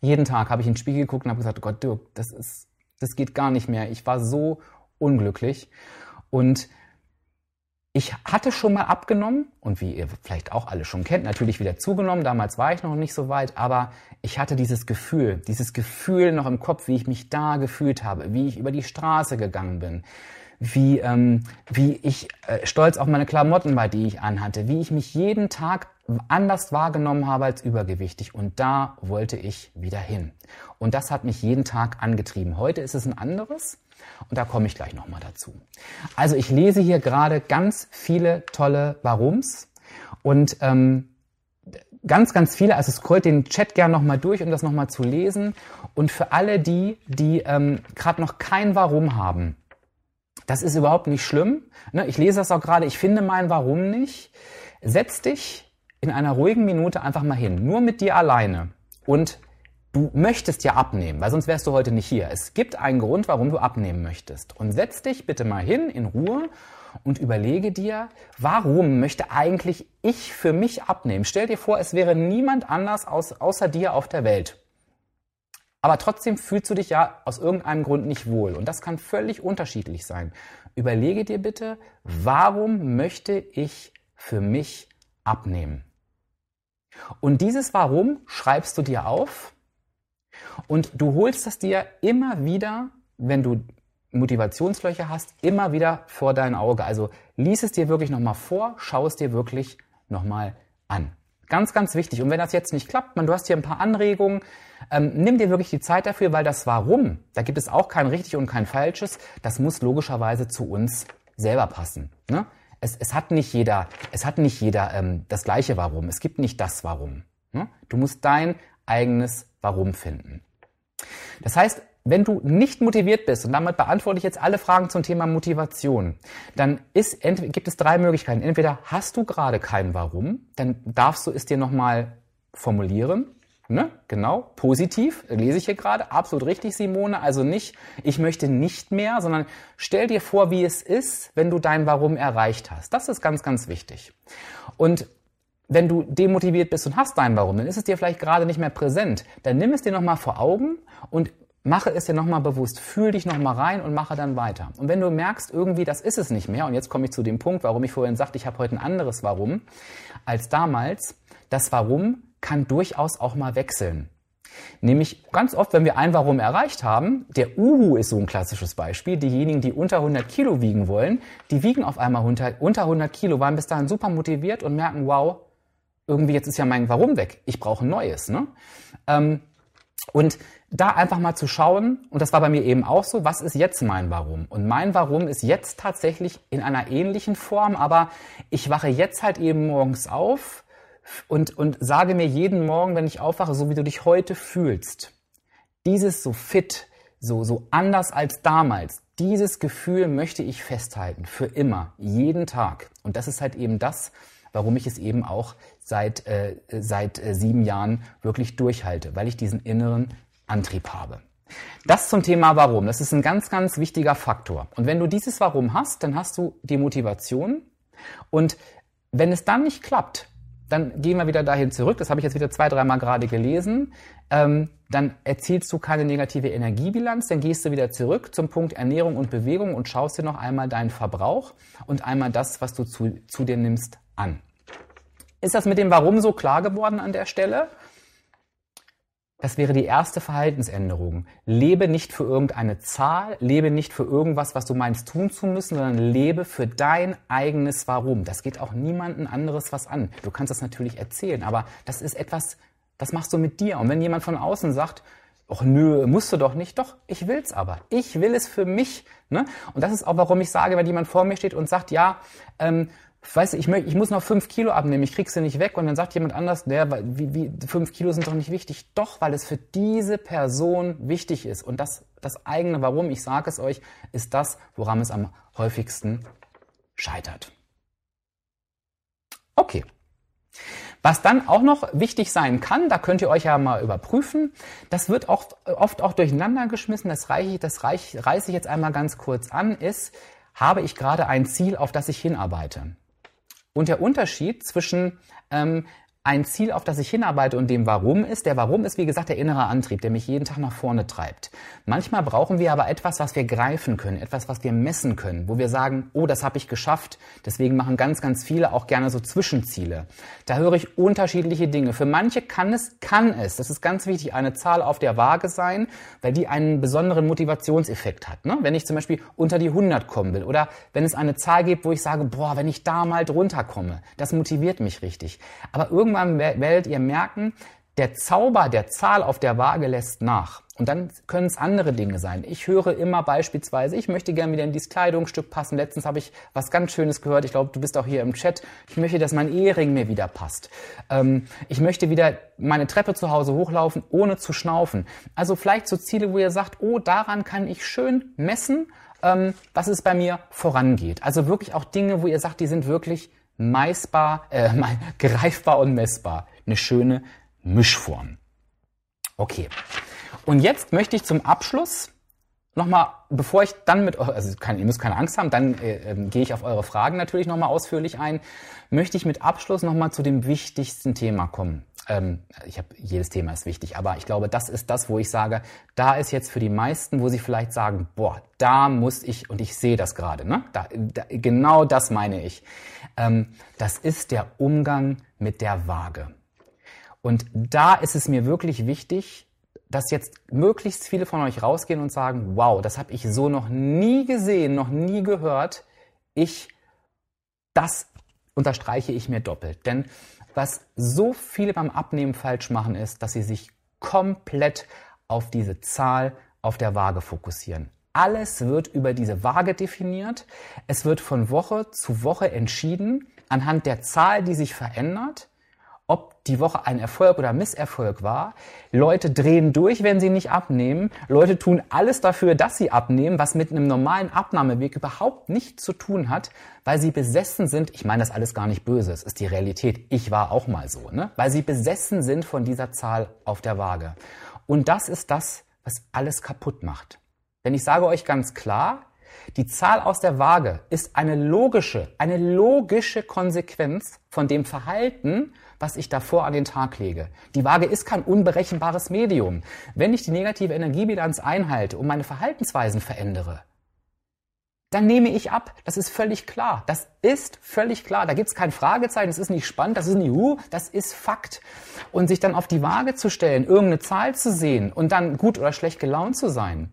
jeden Tag habe ich in den Spiegel geguckt und habe gesagt, Gott, Dirk, das ist, das geht gar nicht mehr. Ich war so unglücklich und ich hatte schon mal abgenommen und wie ihr vielleicht auch alle schon kennt, natürlich wieder zugenommen. Damals war ich noch nicht so weit, aber ich hatte dieses Gefühl, dieses Gefühl noch im Kopf, wie ich mich da gefühlt habe, wie ich über die Straße gegangen bin, wie, ähm, wie ich äh, stolz auf meine Klamotten war, die ich anhatte, wie ich mich jeden Tag anders wahrgenommen habe als übergewichtig. Und da wollte ich wieder hin. Und das hat mich jeden Tag angetrieben. Heute ist es ein anderes. Und da komme ich gleich nochmal dazu. Also ich lese hier gerade ganz viele tolle Warums. Und ähm, ganz, ganz viele, also scrollt den Chat gern nochmal durch, um das nochmal zu lesen. Und für alle die, die ähm, gerade noch kein Warum haben, das ist überhaupt nicht schlimm. Ne? Ich lese das auch gerade, ich finde mein Warum nicht. Setz dich in einer ruhigen Minute einfach mal hin, nur mit dir alleine. Und du möchtest ja abnehmen, weil sonst wärst du heute nicht hier. Es gibt einen Grund, warum du abnehmen möchtest. Und setz dich bitte mal hin in Ruhe und überlege dir, warum möchte eigentlich ich für mich abnehmen? Stell dir vor, es wäre niemand anders außer dir auf der Welt. Aber trotzdem fühlst du dich ja aus irgendeinem Grund nicht wohl. Und das kann völlig unterschiedlich sein. Überlege dir bitte, warum möchte ich für mich abnehmen? Und dieses Warum schreibst du dir auf und du holst das dir immer wieder, wenn du Motivationslöcher hast, immer wieder vor dein Auge. Also lies es dir wirklich nochmal vor, schau es dir wirklich nochmal an. Ganz, ganz wichtig. Und wenn das jetzt nicht klappt, man, du hast hier ein paar Anregungen, ähm, nimm dir wirklich die Zeit dafür, weil das Warum, da gibt es auch kein richtig und kein falsches, das muss logischerweise zu uns selber passen. Ne? es, es hat nicht jeder, es hat nicht jeder ähm, das gleiche Warum. Es gibt nicht das Warum. Ne? Du musst dein eigenes Warum finden. Das heißt, wenn du nicht motiviert bist, und damit beantworte ich jetzt alle Fragen zum Thema Motivation, dann ist, gibt es drei Möglichkeiten. Entweder hast du gerade kein Warum, dann darfst du es dir nochmal formulieren. Ne? Genau, positiv, lese ich hier gerade, absolut richtig, Simone. Also nicht, ich möchte nicht mehr, sondern stell dir vor, wie es ist, wenn du dein Warum erreicht hast. Das ist ganz, ganz wichtig. Und wenn du demotiviert bist und hast dein Warum, dann ist es dir vielleicht gerade nicht mehr präsent. Dann nimm es dir nochmal vor Augen und mache es dir nochmal bewusst. Fühl dich nochmal rein und mache dann weiter. Und wenn du merkst, irgendwie, das ist es nicht mehr, und jetzt komme ich zu dem Punkt, warum ich vorhin sagte, ich habe heute ein anderes Warum als damals, das Warum kann durchaus auch mal wechseln. Nämlich ganz oft, wenn wir ein Warum erreicht haben, der Uhu ist so ein klassisches Beispiel, diejenigen, die unter 100 Kilo wiegen wollen, die wiegen auf einmal unter, unter 100 Kilo, waren bis dahin super motiviert und merken, wow, irgendwie jetzt ist ja mein Warum weg, ich brauche ein neues. Ne? Ähm, und da einfach mal zu schauen, und das war bei mir eben auch so, was ist jetzt mein Warum? Und mein Warum ist jetzt tatsächlich in einer ähnlichen Form, aber ich wache jetzt halt eben morgens auf, und, und sage mir jeden Morgen, wenn ich aufwache, so wie du dich heute fühlst, dieses so fit, so, so anders als damals, dieses Gefühl möchte ich festhalten, für immer, jeden Tag. Und das ist halt eben das, warum ich es eben auch seit, äh, seit äh, sieben Jahren wirklich durchhalte, weil ich diesen inneren Antrieb habe. Das zum Thema Warum. Das ist ein ganz, ganz wichtiger Faktor. Und wenn du dieses Warum hast, dann hast du die Motivation. Und wenn es dann nicht klappt, dann gehen wir wieder dahin zurück. Das habe ich jetzt wieder zwei, dreimal gerade gelesen. Ähm, dann erzielst du keine negative Energiebilanz. Dann gehst du wieder zurück zum Punkt Ernährung und Bewegung und schaust dir noch einmal deinen Verbrauch und einmal das, was du zu, zu dir nimmst, an. Ist das mit dem Warum so klar geworden an der Stelle? Das wäre die erste Verhaltensänderung. Lebe nicht für irgendeine Zahl, lebe nicht für irgendwas, was du meinst tun zu müssen, sondern lebe für dein eigenes Warum. Das geht auch niemanden anderes was an. Du kannst das natürlich erzählen, aber das ist etwas, das machst du mit dir. Und wenn jemand von außen sagt, ach nö, musst du doch nicht, doch, ich will's aber. Ich will es für mich. Ne? Und das ist auch, warum ich sage, wenn jemand vor mir steht und sagt, ja, ähm, weißt du, ich, ich muss noch fünf Kilo abnehmen, ich krieg sie nicht weg und dann sagt jemand anders, der, wie, wie, fünf Kilo sind doch nicht wichtig. Doch, weil es für diese Person wichtig ist. Und das, das eigene Warum, ich sage es euch, ist das, woran es am häufigsten scheitert. Okay. Was dann auch noch wichtig sein kann, da könnt ihr euch ja mal überprüfen, das wird auch oft auch durcheinander geschmissen, das reiche, das reiche, reiße ich jetzt einmal ganz kurz an, ist, habe ich gerade ein Ziel, auf das ich hinarbeite? Und der Unterschied zwischen ähm, ein Ziel, auf das ich hinarbeite und dem Warum ist. Der Warum ist, wie gesagt, der innere Antrieb, der mich jeden Tag nach vorne treibt. Manchmal brauchen wir aber etwas, was wir greifen können, etwas, was wir messen können, wo wir sagen, oh, das habe ich geschafft. Deswegen machen ganz, ganz viele auch gerne so Zwischenziele. Da höre ich unterschiedliche Dinge. Für manche kann es, kann es, das ist ganz wichtig, eine Zahl auf der Waage sein, weil die einen besonderen Motivationseffekt hat. Ne? Wenn ich zum Beispiel unter die 100 kommen will oder wenn es eine Zahl gibt, wo ich sage, boah, wenn ich da mal drunter komme, das motiviert mich richtig. Aber irgendwann irgendwann werdet ihr merken, der Zauber der Zahl auf der Waage lässt nach. Und dann können es andere Dinge sein. Ich höre immer beispielsweise, ich möchte gerne wieder in dieses Kleidungsstück passen. Letztens habe ich was ganz Schönes gehört. Ich glaube, du bist auch hier im Chat. Ich möchte, dass mein Ehering mir wieder passt. Ähm, ich möchte wieder meine Treppe zu Hause hochlaufen, ohne zu schnaufen. Also vielleicht so Ziele, wo ihr sagt, oh, daran kann ich schön messen, ähm, dass es bei mir vorangeht. Also wirklich auch Dinge, wo ihr sagt, die sind wirklich meissbar, äh, [LAUGHS] greifbar und messbar. Eine schöne Mischform. Okay. Und jetzt möchte ich zum Abschluss nochmal, bevor ich dann mit, also keine, ihr müsst keine Angst haben, dann äh, äh, gehe ich auf eure Fragen natürlich nochmal ausführlich ein, möchte ich mit Abschluss nochmal zu dem wichtigsten Thema kommen. Ähm, ich habe jedes Thema ist wichtig, aber ich glaube, das ist das, wo ich sage, da ist jetzt für die meisten, wo sie vielleicht sagen, boah, da muss ich und ich sehe das gerade, ne? Da, da, genau das meine ich. Ähm, das ist der Umgang mit der Waage. Und da ist es mir wirklich wichtig, dass jetzt möglichst viele von euch rausgehen und sagen, wow, das habe ich so noch nie gesehen, noch nie gehört. Ich, das unterstreiche ich mir doppelt. Denn was so viele beim Abnehmen falsch machen, ist, dass sie sich komplett auf diese Zahl auf der Waage fokussieren. Alles wird über diese Waage definiert. Es wird von Woche zu Woche entschieden anhand der Zahl, die sich verändert ob die Woche ein Erfolg oder Misserfolg war. Leute drehen durch, wenn sie nicht abnehmen. Leute tun alles dafür, dass sie abnehmen, was mit einem normalen Abnahmeweg überhaupt nichts zu tun hat, weil sie besessen sind. Ich meine das alles gar nicht böse, es ist die Realität. Ich war auch mal so, ne? Weil sie besessen sind von dieser Zahl auf der Waage. Und das ist das, was alles kaputt macht. Denn ich sage euch ganz klar, die Zahl aus der Waage ist eine logische, eine logische Konsequenz von dem Verhalten, was ich davor an den Tag lege. Die Waage ist kein unberechenbares Medium. Wenn ich die negative Energiebilanz einhalte und meine Verhaltensweisen verändere, dann nehme ich ab. Das ist völlig klar. Das ist völlig klar. Da gibt es kein Fragezeichen, das ist nicht spannend, das ist nicht, uh, das ist Fakt. Und sich dann auf die Waage zu stellen, irgendeine Zahl zu sehen und dann gut oder schlecht gelaunt zu sein,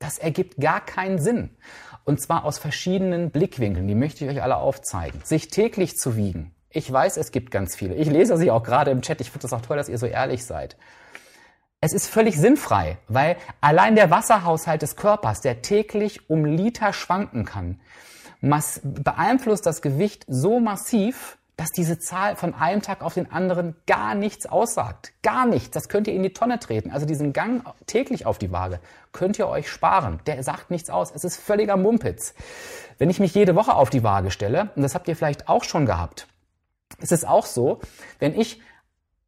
das ergibt gar keinen Sinn. Und zwar aus verschiedenen Blickwinkeln. Die möchte ich euch alle aufzeigen. Sich täglich zu wiegen, ich weiß, es gibt ganz viele. Ich lese sie auch gerade im Chat. Ich finde es auch toll, dass ihr so ehrlich seid. Es ist völlig sinnfrei, weil allein der Wasserhaushalt des Körpers, der täglich um Liter schwanken kann, beeinflusst das Gewicht so massiv, dass diese Zahl von einem Tag auf den anderen gar nichts aussagt. Gar nichts. Das könnt ihr in die Tonne treten. Also diesen Gang täglich auf die Waage könnt ihr euch sparen. Der sagt nichts aus. Es ist völliger Mumpitz. Wenn ich mich jede Woche auf die Waage stelle, und das habt ihr vielleicht auch schon gehabt, ist es auch so, wenn ich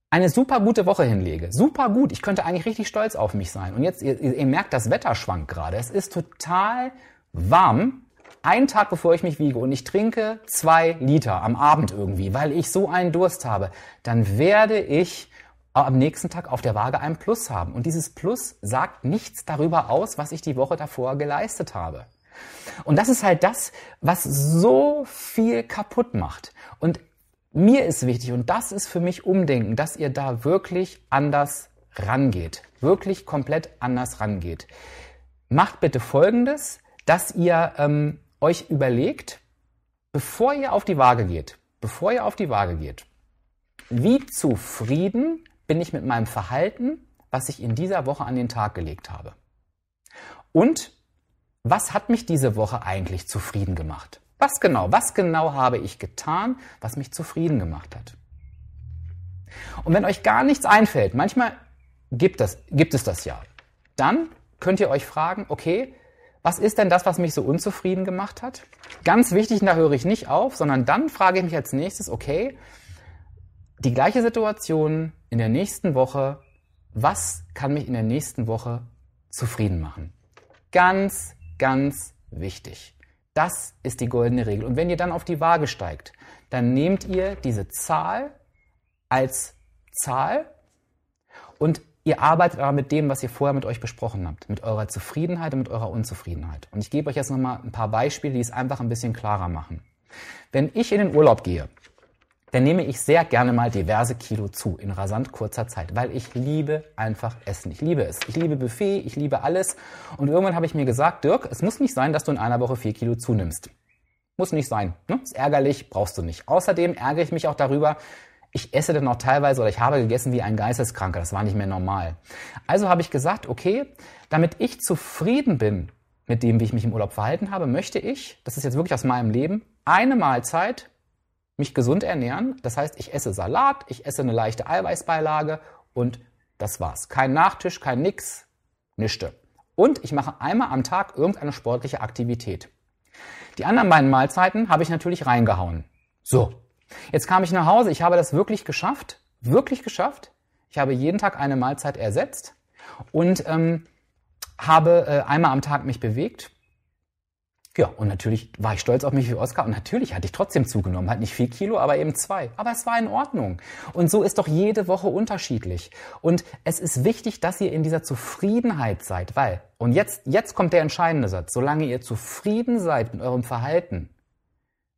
eine super gute Woche hinlege, super gut, ich könnte eigentlich richtig stolz auf mich sein. Und jetzt, ihr, ihr merkt, das Wetter schwankt gerade. Es ist total warm einen Tag bevor ich mich wiege und ich trinke zwei Liter am Abend irgendwie, weil ich so einen Durst habe, dann werde ich am nächsten Tag auf der Waage ein Plus haben. Und dieses Plus sagt nichts darüber aus, was ich die Woche davor geleistet habe. Und das ist halt das, was so viel kaputt macht. Und mir ist wichtig, und das ist für mich Umdenken, dass ihr da wirklich anders rangeht. Wirklich komplett anders rangeht. Macht bitte Folgendes, dass ihr ähm, euch überlegt, bevor ihr auf die Waage geht, bevor ihr auf die Waage geht, wie zufrieden bin ich mit meinem Verhalten, was ich in dieser Woche an den Tag gelegt habe? Und was hat mich diese Woche eigentlich zufrieden gemacht? Was genau, was genau habe ich getan, was mich zufrieden gemacht hat? Und wenn euch gar nichts einfällt, manchmal gibt, das, gibt es das ja, dann könnt ihr euch fragen, okay, was ist denn das, was mich so unzufrieden gemacht hat? Ganz wichtig, da höre ich nicht auf, sondern dann frage ich mich als nächstes, okay, die gleiche Situation in der nächsten Woche, was kann mich in der nächsten Woche zufrieden machen? Ganz, ganz wichtig. Das ist die goldene Regel. Und wenn ihr dann auf die Waage steigt, dann nehmt ihr diese Zahl als Zahl und ihr arbeitet aber mit dem, was ihr vorher mit euch besprochen habt, mit eurer Zufriedenheit und mit eurer Unzufriedenheit. Und ich gebe euch jetzt nochmal ein paar Beispiele, die es einfach ein bisschen klarer machen. Wenn ich in den Urlaub gehe dann nehme ich sehr gerne mal diverse Kilo zu in rasant kurzer Zeit, weil ich liebe einfach Essen. Ich liebe es. Ich liebe Buffet, ich liebe alles. Und irgendwann habe ich mir gesagt, Dirk, es muss nicht sein, dass du in einer Woche vier Kilo zunimmst. Muss nicht sein. Ne? Ist ärgerlich, brauchst du nicht. Außerdem ärgere ich mich auch darüber, ich esse dann noch teilweise oder ich habe gegessen wie ein Geisteskranker. Das war nicht mehr normal. Also habe ich gesagt, okay, damit ich zufrieden bin mit dem, wie ich mich im Urlaub verhalten habe, möchte ich, das ist jetzt wirklich aus meinem Leben, eine Mahlzeit mich gesund ernähren. Das heißt, ich esse Salat, ich esse eine leichte Eiweißbeilage und das war's. Kein Nachtisch, kein Nix, nischte. Und ich mache einmal am Tag irgendeine sportliche Aktivität. Die anderen beiden Mahlzeiten habe ich natürlich reingehauen. So, jetzt kam ich nach Hause. Ich habe das wirklich geschafft, wirklich geschafft. Ich habe jeden Tag eine Mahlzeit ersetzt und ähm, habe äh, einmal am Tag mich bewegt ja, und natürlich war ich stolz auf mich wie Oscar und natürlich hatte ich trotzdem zugenommen. Halt nicht vier Kilo, aber eben zwei. Aber es war in Ordnung. Und so ist doch jede Woche unterschiedlich. Und es ist wichtig, dass ihr in dieser Zufriedenheit seid, weil, und jetzt, jetzt kommt der entscheidende Satz, solange ihr zufrieden seid mit eurem Verhalten,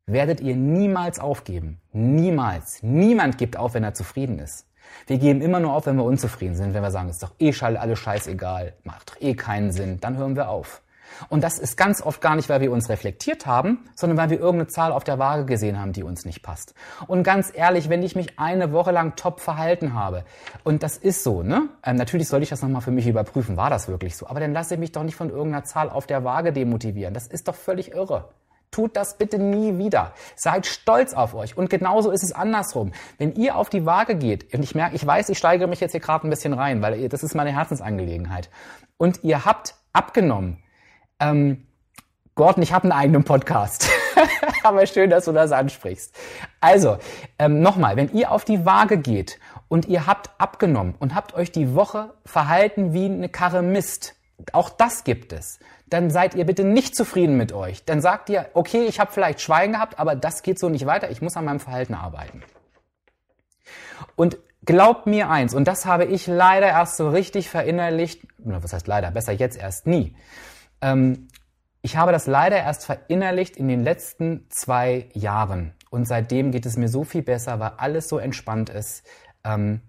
werdet ihr niemals aufgeben. Niemals. Niemand gibt auf, wenn er zufrieden ist. Wir geben immer nur auf, wenn wir unzufrieden sind, wenn wir sagen, ist doch eh alles scheißegal, macht doch eh keinen Sinn, dann hören wir auf. Und das ist ganz oft gar nicht, weil wir uns reflektiert haben, sondern weil wir irgendeine Zahl auf der Waage gesehen haben, die uns nicht passt. Und ganz ehrlich, wenn ich mich eine Woche lang top verhalten habe, und das ist so, ne? Ähm, natürlich soll ich das nochmal für mich überprüfen, war das wirklich so? Aber dann lasse ich mich doch nicht von irgendeiner Zahl auf der Waage demotivieren. Das ist doch völlig irre. Tut das bitte nie wieder. Seid stolz auf euch. Und genauso ist es andersrum. Wenn ihr auf die Waage geht, und ich merke, ich weiß, ich steigere mich jetzt hier gerade ein bisschen rein, weil das ist meine Herzensangelegenheit. Und ihr habt abgenommen, ähm, Gordon, ich habe einen eigenen Podcast. [LAUGHS] Aber schön, dass du das ansprichst. Also, ähm, nochmal, wenn ihr auf die Waage geht und ihr habt abgenommen und habt euch die Woche verhalten wie eine Karre Mist, auch das gibt es, dann seid ihr bitte nicht zufrieden mit euch. Dann sagt ihr, okay, ich habe vielleicht Schweigen gehabt, aber das geht so nicht weiter, ich muss an meinem Verhalten arbeiten. Und glaubt mir eins, und das habe ich leider erst so richtig verinnerlicht, was heißt leider, besser jetzt erst nie. Ähm, ich habe das leider erst verinnerlicht in den letzten zwei Jahren. Und seitdem geht es mir so viel besser, weil alles so entspannt ist. Ähm,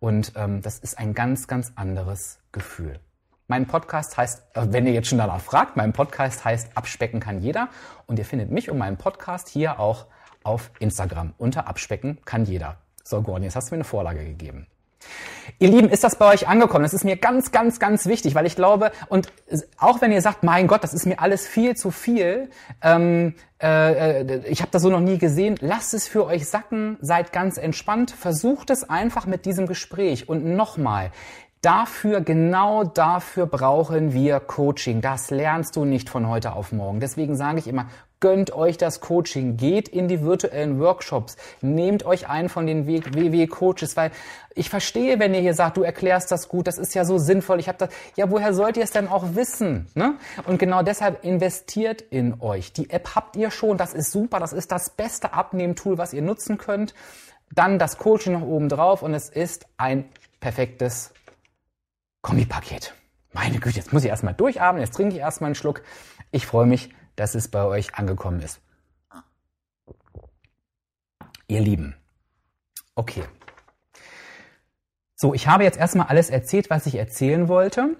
und ähm, das ist ein ganz, ganz anderes Gefühl. Mein Podcast heißt, äh, wenn ihr jetzt schon danach fragt, mein Podcast heißt Abspecken kann jeder. Und ihr findet mich und meinen Podcast hier auch auf Instagram unter Abspecken kann jeder. So, Gordon, jetzt hast du mir eine Vorlage gegeben. Ihr Lieben, ist das bei euch angekommen? Das ist mir ganz, ganz, ganz wichtig, weil ich glaube, und auch wenn ihr sagt, mein Gott, das ist mir alles viel zu viel, ähm, äh, äh ich habe das so noch nie gesehen, lasst es für euch sacken, seid ganz entspannt, versucht es einfach mit diesem Gespräch. Und nochmal, Dafür, genau dafür brauchen wir Coaching. Das lernst du nicht von heute auf morgen. Deswegen sage ich immer, gönnt euch das Coaching, geht in die virtuellen Workshops, nehmt euch einen von den WW-Coaches, weil ich verstehe, wenn ihr hier sagt, du erklärst das gut, das ist ja so sinnvoll, ich habe das, ja, woher sollt ihr es denn auch wissen? Ne? Und genau deshalb investiert in euch. Die App habt ihr schon, das ist super, das ist das beste Abnehmtool, was ihr nutzen könnt. Dann das Coaching noch oben drauf und es ist ein perfektes Kombipaket. Meine Güte, jetzt muss ich erstmal durchatmen, jetzt trinke ich erstmal einen Schluck. Ich freue mich, dass es bei euch angekommen ist. Ihr Lieben. Okay. So, ich habe jetzt erstmal alles erzählt, was ich erzählen wollte.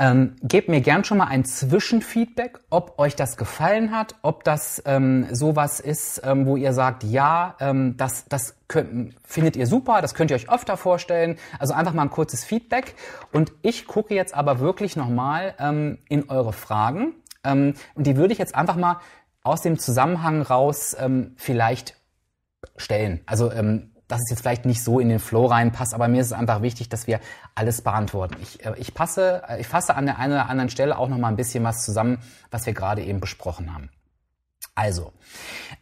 Ähm, gebt mir gern schon mal ein Zwischenfeedback, ob euch das gefallen hat, ob das ähm, sowas ist, ähm, wo ihr sagt, ja, ähm, das, das könnt, findet ihr super, das könnt ihr euch öfter vorstellen. Also einfach mal ein kurzes Feedback. Und ich gucke jetzt aber wirklich nochmal ähm, in eure Fragen. Ähm, und die würde ich jetzt einfach mal aus dem Zusammenhang raus ähm, vielleicht stellen. Also ähm, dass es jetzt vielleicht nicht so in den Flow reinpasst, aber mir ist es einfach wichtig, dass wir alles beantworten. Ich, äh, ich, passe, äh, ich fasse an der einen oder anderen Stelle auch noch mal ein bisschen was zusammen, was wir gerade eben besprochen haben. Also,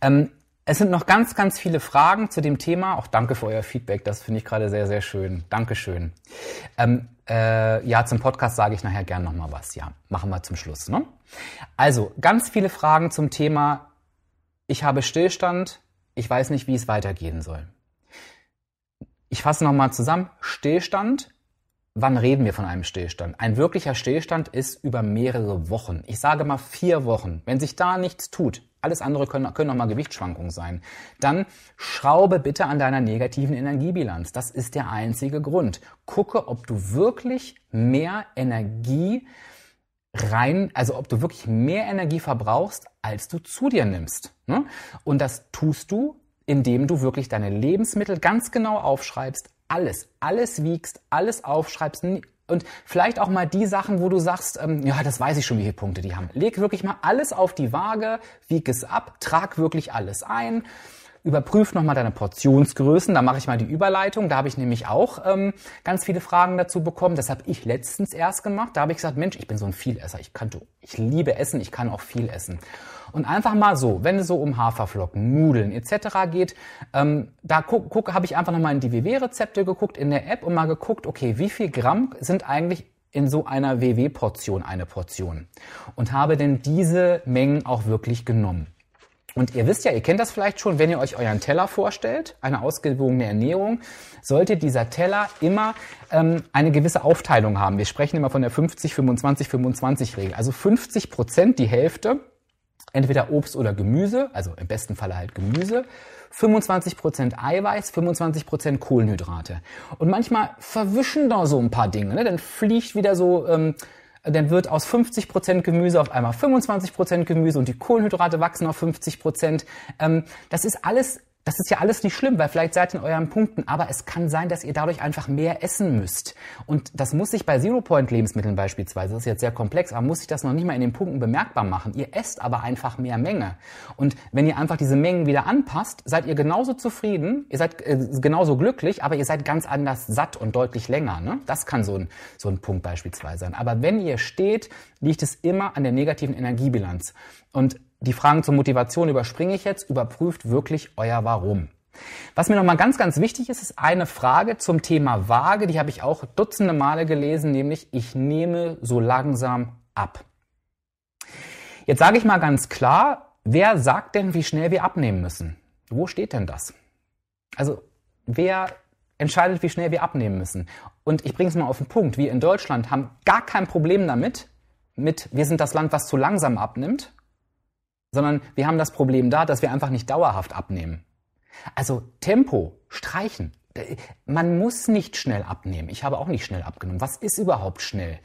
ähm, es sind noch ganz, ganz viele Fragen zu dem Thema. Auch danke für euer Feedback. Das finde ich gerade sehr, sehr schön. Dankeschön. Ähm, äh, ja, zum Podcast sage ich nachher gern noch mal was. Ja, machen wir zum Schluss. Ne? Also, ganz viele Fragen zum Thema. Ich habe Stillstand. Ich weiß nicht, wie es weitergehen soll. Ich fasse nochmal zusammen. Stillstand. Wann reden wir von einem Stillstand? Ein wirklicher Stillstand ist über mehrere Wochen. Ich sage mal vier Wochen. Wenn sich da nichts tut, alles andere können, können nochmal Gewichtsschwankungen sein, dann schraube bitte an deiner negativen Energiebilanz. Das ist der einzige Grund. Gucke, ob du wirklich mehr Energie rein, also ob du wirklich mehr Energie verbrauchst, als du zu dir nimmst. Ne? Und das tust du, indem du wirklich deine Lebensmittel ganz genau aufschreibst, alles, alles wiegst, alles aufschreibst und vielleicht auch mal die Sachen, wo du sagst, ähm, ja, das weiß ich schon, wie viele Punkte die haben. Leg wirklich mal alles auf die Waage, wieg es ab, trag wirklich alles ein Überprüf nochmal deine Portionsgrößen. Da mache ich mal die Überleitung. Da habe ich nämlich auch ähm, ganz viele Fragen dazu bekommen. Das habe ich letztens erst gemacht. Da habe ich gesagt, Mensch, ich bin so ein Vielesser. Ich, kann, ich liebe Essen, ich kann auch viel essen. Und einfach mal so, wenn es so um Haferflocken, Nudeln etc. geht, ähm, da guck, guck, habe ich einfach nochmal in die WW-Rezepte geguckt in der App und mal geguckt, okay, wie viel Gramm sind eigentlich in so einer WW-Portion eine Portion? Und habe denn diese Mengen auch wirklich genommen. Und ihr wisst ja, ihr kennt das vielleicht schon, wenn ihr euch euren Teller vorstellt, eine ausgewogene Ernährung, sollte dieser Teller immer ähm, eine gewisse Aufteilung haben. Wir sprechen immer von der 50, 25, 25 Regel. Also 50 Prozent, die Hälfte, entweder Obst oder Gemüse, also im besten Falle halt Gemüse, 25 Prozent Eiweiß, 25 Prozent Kohlenhydrate. Und manchmal verwischen da so ein paar Dinge. Ne? Dann fliegt wieder so ähm, dann wird aus 50% Gemüse auf einmal 25% Gemüse und die Kohlenhydrate wachsen auf 50%. Ähm, das ist alles das ist ja alles nicht schlimm, weil vielleicht seid ihr in euren Punkten, aber es kann sein, dass ihr dadurch einfach mehr essen müsst. Und das muss sich bei Zero-Point-Lebensmitteln beispielsweise, das ist jetzt sehr komplex, aber muss sich das noch nicht mal in den Punkten bemerkbar machen. Ihr esst aber einfach mehr Menge. Und wenn ihr einfach diese Mengen wieder anpasst, seid ihr genauso zufrieden, ihr seid äh, genauso glücklich, aber ihr seid ganz anders satt und deutlich länger. Ne? Das kann so ein, so ein Punkt beispielsweise sein. Aber wenn ihr steht, liegt es immer an der negativen Energiebilanz. Und die Fragen zur Motivation überspringe ich jetzt, überprüft wirklich euer Warum. Was mir nochmal ganz, ganz wichtig ist, ist eine Frage zum Thema Waage, die habe ich auch dutzende Male gelesen, nämlich ich nehme so langsam ab. Jetzt sage ich mal ganz klar, wer sagt denn, wie schnell wir abnehmen müssen? Wo steht denn das? Also wer entscheidet, wie schnell wir abnehmen müssen? Und ich bringe es mal auf den Punkt. Wir in Deutschland haben gar kein Problem damit, mit wir sind das Land, was zu langsam abnimmt sondern wir haben das Problem da, dass wir einfach nicht dauerhaft abnehmen. Also Tempo, streichen. Man muss nicht schnell abnehmen. Ich habe auch nicht schnell abgenommen. Was ist überhaupt schnell?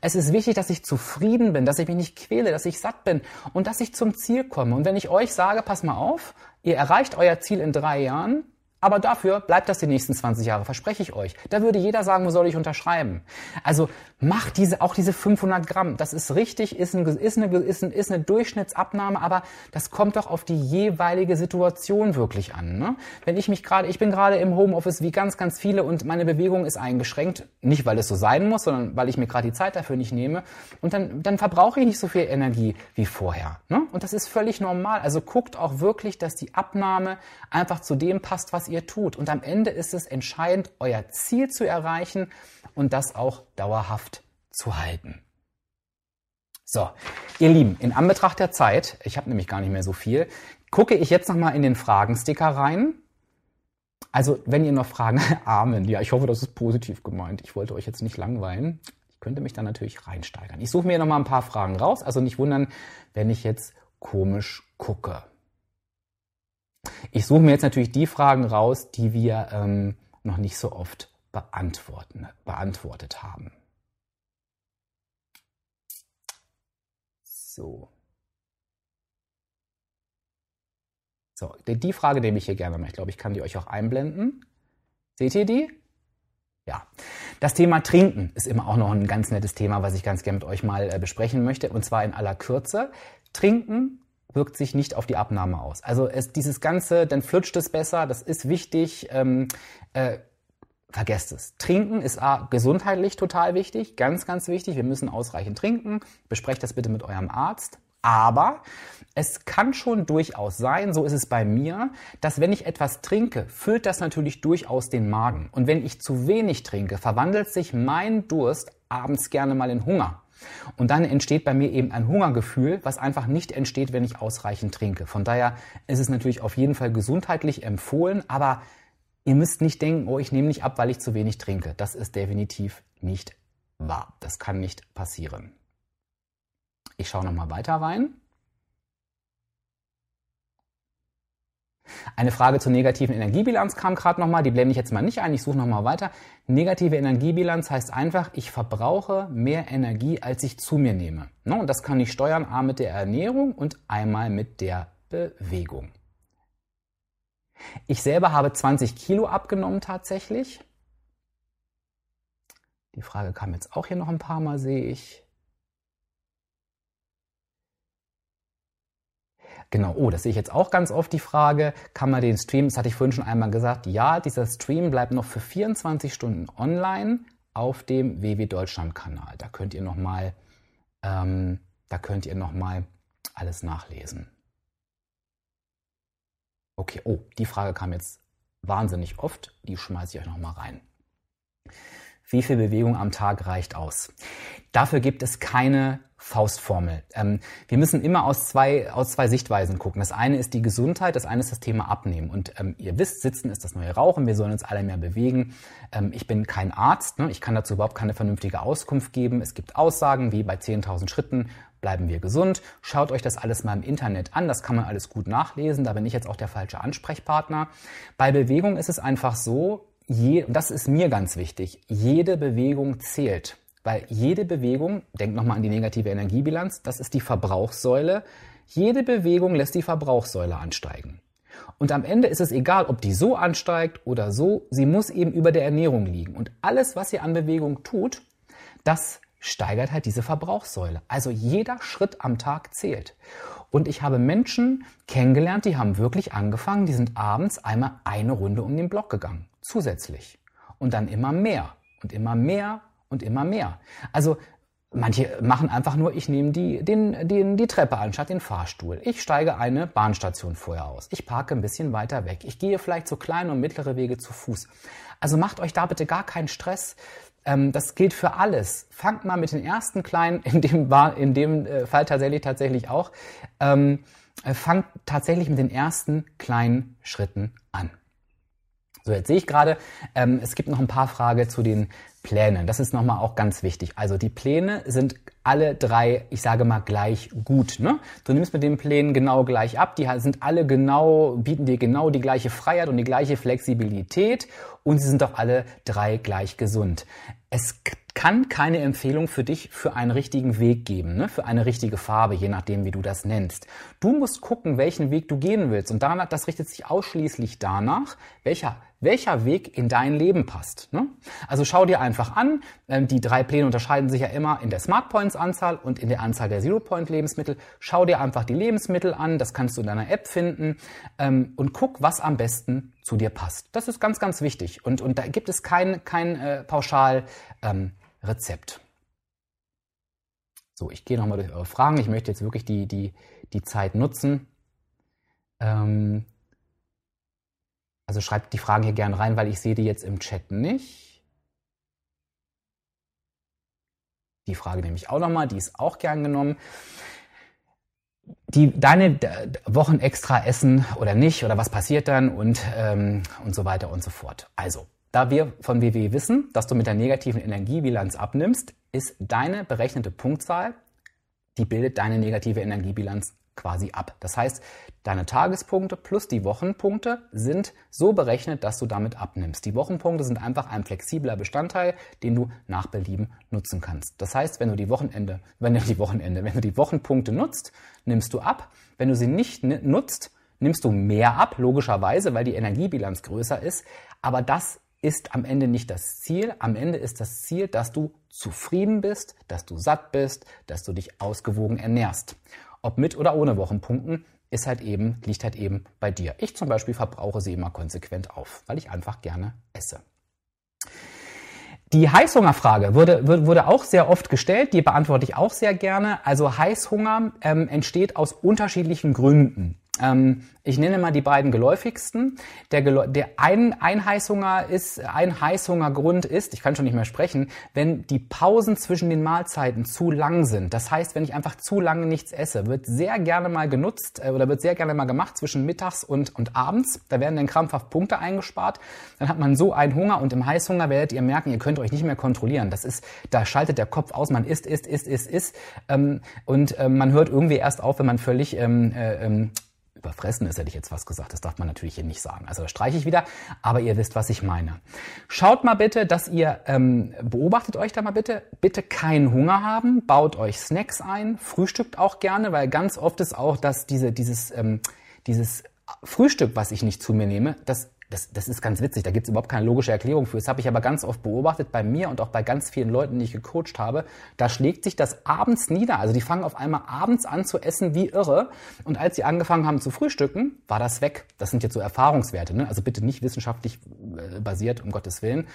Es ist wichtig, dass ich zufrieden bin, dass ich mich nicht quäle, dass ich satt bin und dass ich zum Ziel komme. Und wenn ich euch sage, pass mal auf, ihr erreicht euer Ziel in drei Jahren, Aber dafür bleibt das die nächsten 20 Jahre, verspreche ich euch. Da würde jeder sagen, wo soll ich unterschreiben? Also macht diese, auch diese 500 Gramm. Das ist richtig, ist, ein, ist, eine, ist, ein, ist eine Durchschnittsabnahme, aber das kommt doch auf die jeweilige Situation wirklich an. Ne? Wenn ich mich gerade, ich bin gerade im Homeoffice wie ganz, ganz viele und meine Bewegung ist eingeschränkt. Nicht, weil es so sein muss, sondern weil ich mir gerade die Zeit dafür nicht nehme. Und dann, dann verbrauche ich nicht so viel Energie wie vorher. Ne? Und das ist völlig normal. Also guckt auch wirklich, dass die Abnahme einfach zu dem passt, was ihr tut. Und am Ende ist es entscheidend, euer Ziel zu erreichen und das auch dauerhaft zu halten. So, ihr Lieben, in Anbetracht der Zeit, ich habe nämlich gar nicht mehr so viel, gucke ich jetzt nochmal in den Fragensticker rein. Also, wenn ihr noch Fragen, [LAUGHS] Amen, ja, ich hoffe, das ist positiv gemeint. Ich wollte euch jetzt nicht langweilen. Ich könnte mich dann natürlich reinsteigern. Ich suche mir nochmal ein paar Fragen raus, also nicht wundern, wenn ich jetzt komisch gucke. Ich suche mir jetzt natürlich die Fragen raus, die wir ähm, noch nicht so oft beantworten, beantwortet haben. So. So, die Frage nehme ich hier gerne mal. Ich glaube, ich kann die euch auch einblenden. Seht ihr die? Ja. Das Thema Trinken ist immer auch noch ein ganz nettes Thema, was ich ganz gerne mit euch mal äh, besprechen möchte. Und zwar in aller Kürze. Trinken wirkt sich nicht auf die Abnahme aus. Also es, dieses Ganze, dann flutscht es besser, das ist wichtig. Ähm, äh, vergesst es. Trinken ist A, gesundheitlich total wichtig, ganz, ganz wichtig. Wir müssen ausreichend trinken. Besprecht das bitte mit eurem Arzt. Aber es kann schon durchaus sein, so ist es bei mir, dass wenn ich etwas trinke, füllt das natürlich durchaus den Magen. Und wenn ich zu wenig trinke, verwandelt sich mein Durst abends gerne mal in Hunger. Und dann entsteht bei mir eben ein Hungergefühl, was einfach nicht entsteht, wenn ich ausreichend trinke. Von daher ist es natürlich auf jeden Fall gesundheitlich empfohlen, aber ihr müsst nicht denken, oh, ich nehme nicht ab, weil ich zu wenig trinke. Das ist definitiv nicht wahr. Das kann nicht passieren. Ich schaue nochmal weiter rein. Eine Frage zur negativen Energiebilanz kam gerade nochmal, die blende ich jetzt mal nicht ein, ich suche nochmal weiter. Negative Energiebilanz heißt einfach, ich verbrauche mehr Energie, als ich zu mir nehme. Ne, und das kann ich steuern, a mit der Ernährung und einmal mit der Bewegung. Ich selber habe 20 Kilo abgenommen tatsächlich. Die Frage kam jetzt auch hier noch ein paar Mal, sehe ich. Genau, oh, das sehe ich jetzt auch ganz oft die Frage, kann man den Stream, das hatte ich vorhin schon einmal gesagt, ja, dieser Stream bleibt noch für 24 Stunden online auf dem WW Deutschland Kanal. Da könnt ihr nochmal, ähm, da könnt ihr noch mal alles nachlesen. Okay, oh, die Frage kam jetzt wahnsinnig oft, die schmeiße ich euch nochmal rein. Wie viel Bewegung am Tag reicht aus? Dafür gibt es keine Faustformel. Ähm, wir müssen immer aus zwei, aus zwei Sichtweisen gucken. Das eine ist die Gesundheit, das eine ist das Thema Abnehmen. Und ähm, ihr wisst, Sitzen ist das neue Rauchen, wir sollen uns alle mehr bewegen. Ähm, ich bin kein Arzt, ne? ich kann dazu überhaupt keine vernünftige Auskunft geben. Es gibt Aussagen wie bei 10.000 Schritten bleiben wir gesund. Schaut euch das alles mal im Internet an, das kann man alles gut nachlesen. Da bin ich jetzt auch der falsche Ansprechpartner. Bei Bewegung ist es einfach so, je, das ist mir ganz wichtig, jede Bewegung zählt. Weil jede Bewegung, denkt nochmal an die negative Energiebilanz, das ist die Verbrauchssäule. Jede Bewegung lässt die Verbrauchssäule ansteigen. Und am Ende ist es egal, ob die so ansteigt oder so, sie muss eben über der Ernährung liegen. Und alles, was ihr an Bewegung tut, das steigert halt diese Verbrauchssäule. Also jeder Schritt am Tag zählt. Und ich habe Menschen kennengelernt, die haben wirklich angefangen, die sind abends einmal eine Runde um den Block gegangen, zusätzlich. Und dann immer mehr und immer mehr und immer mehr. Also manche machen einfach nur, ich nehme die, den, den, die Treppe anstatt den Fahrstuhl. Ich steige eine Bahnstation vorher aus. Ich parke ein bisschen weiter weg. Ich gehe vielleicht so kleine und mittlere Wege zu Fuß. Also macht euch da bitte gar keinen Stress. Ähm, das gilt für alles. Fangt mal mit den ersten kleinen, in dem, in dem äh, Fall tatsächlich tatsächlich auch, ähm, äh, fangt tatsächlich mit den ersten kleinen Schritten an. So, jetzt sehe ich gerade, ähm, es gibt noch ein paar Fragen zu den Plänen. Das ist nochmal auch ganz wichtig. Also die Pläne sind alle drei, ich sage mal, gleich gut. Ne? Du nimmst mit den Plänen genau gleich ab. Die sind alle genau, bieten dir genau die gleiche Freiheit und die gleiche Flexibilität und sie sind auch alle drei gleich gesund. Es kann keine Empfehlung für dich für einen richtigen Weg geben, ne? für eine richtige Farbe, je nachdem, wie du das nennst. Du musst gucken, welchen Weg du gehen willst. Und danach, das richtet sich ausschließlich danach, welcher welcher Weg in dein Leben passt. Ne? Also schau dir einfach an, ähm, die drei Pläne unterscheiden sich ja immer in der Smart Points Anzahl und in der Anzahl der Zero Point Lebensmittel. Schau dir einfach die Lebensmittel an, das kannst du in deiner App finden ähm, und guck, was am besten zu dir passt. Das ist ganz, ganz wichtig und, und da gibt es kein, kein äh, pauschal ähm. So, ich gehe nochmal durch eure Fragen. Ich möchte jetzt wirklich die, die, die Zeit nutzen. Ähm, also schreibt die Fragen hier gerne rein, weil ich sehe die jetzt im Chat nicht. Die Frage nehme ich auch nochmal, die ist auch gern genommen. Die, deine Wochen extra essen oder nicht oder was passiert dann und, ähm, und so weiter und so fort. Also, da wir von WWE wissen, dass du mit der negativen Energiebilanz abnimmst, ist deine berechnete Punktzahl, die bildet deine negative Energiebilanz quasi ab. Das heißt, deine Tagespunkte plus die Wochenpunkte sind so berechnet, dass du damit abnimmst. Die Wochenpunkte sind einfach ein flexibler Bestandteil, den du nach Belieben nutzen kannst. Das heißt, wenn du die Wochenende, wenn du die Wochenende, wenn du die Wochenpunkte nutzt, nimmst du ab. Wenn du sie nicht nutzt, nimmst du mehr ab, logischerweise, weil die Energiebilanz größer ist. Aber das ist am Ende nicht das Ziel. Am Ende ist das Ziel, dass du zufrieden bist, dass du satt bist, dass du dich ausgewogen ernährst. Ob mit oder ohne Wochenpunkten ist halt eben, liegt halt eben bei dir. Ich zum Beispiel verbrauche sie immer konsequent auf, weil ich einfach gerne esse. Die Heißhungerfrage wurde, wurde auch sehr oft gestellt, die beantworte ich auch sehr gerne. Also Heißhunger ähm, entsteht aus unterschiedlichen Gründen. Ähm, ich nenne mal die beiden geläufigsten. Der, der ein, Heißhunger ist, ein Heißhungergrund ist, ich kann schon nicht mehr sprechen, wenn die Pausen zwischen den Mahlzeiten zu lang sind. Das heißt, wenn ich einfach zu lange nichts esse, wird sehr gerne mal genutzt äh, oder wird sehr gerne mal gemacht zwischen mittags und, und abends. Da werden dann krampfhaft Punkte eingespart. Dann hat man so einen Hunger und im Heißhunger werdet ihr merken, ihr könnt euch nicht mehr kontrollieren. Das ist, da schaltet der Kopf aus, man isst, isst, isst, isst, isst. Ähm, und ähm, man hört irgendwie erst auf, wenn man völlig ähm, äh, ähm, überfressen ist, hätte ich jetzt was gesagt. Das darf man natürlich hier nicht sagen. Also das streiche ich wieder, aber ihr wisst, was ich meine. Schaut mal bitte, dass ihr, ähm, beobachtet euch da mal bitte, bitte keinen Hunger haben, baut euch Snacks ein, frühstückt auch gerne, weil ganz oft ist auch, dass diese, dieses, ähm, dieses Frühstück, was ich nicht zu mir nehme, das das, das ist ganz witzig, da gibt es überhaupt keine logische Erklärung für. Das habe ich aber ganz oft beobachtet bei mir und auch bei ganz vielen Leuten, die ich gecoacht habe. Da schlägt sich das abends nieder. Also die fangen auf einmal abends an zu essen wie irre. Und als sie angefangen haben zu frühstücken, war das weg. Das sind jetzt so Erfahrungswerte, ne? also bitte nicht wissenschaftlich äh, basiert, um Gottes Willen.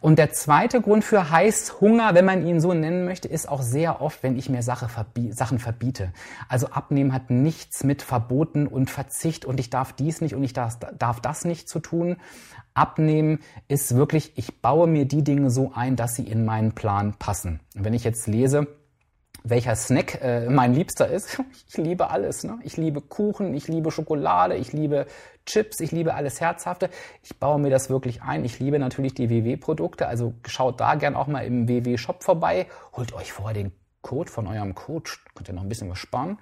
Und der zweite Grund für Heißhunger, wenn man ihn so nennen möchte, ist auch sehr oft, wenn ich mir Sache verbi Sachen verbiete. Also Abnehmen hat nichts mit Verboten und Verzicht und ich darf dies nicht und ich darf, darf das nicht zu zu tun. Abnehmen ist wirklich, ich baue mir die Dinge so ein, dass sie in meinen Plan passen. Wenn ich jetzt lese, welcher Snack äh, mein Liebster ist. [LAUGHS] Ich liebe alles. Ne? Ich liebe Kuchen, ich liebe Schokolade, ich liebe Chips, ich liebe alles Herzhafte. Ich baue mir das wirklich ein. Ich liebe natürlich die WW-Produkte. Also schaut da gern auch mal im WW-Shop vorbei. Holt euch vorher den Code von eurem Coach, könnt ihr noch ein bisschen was sparen,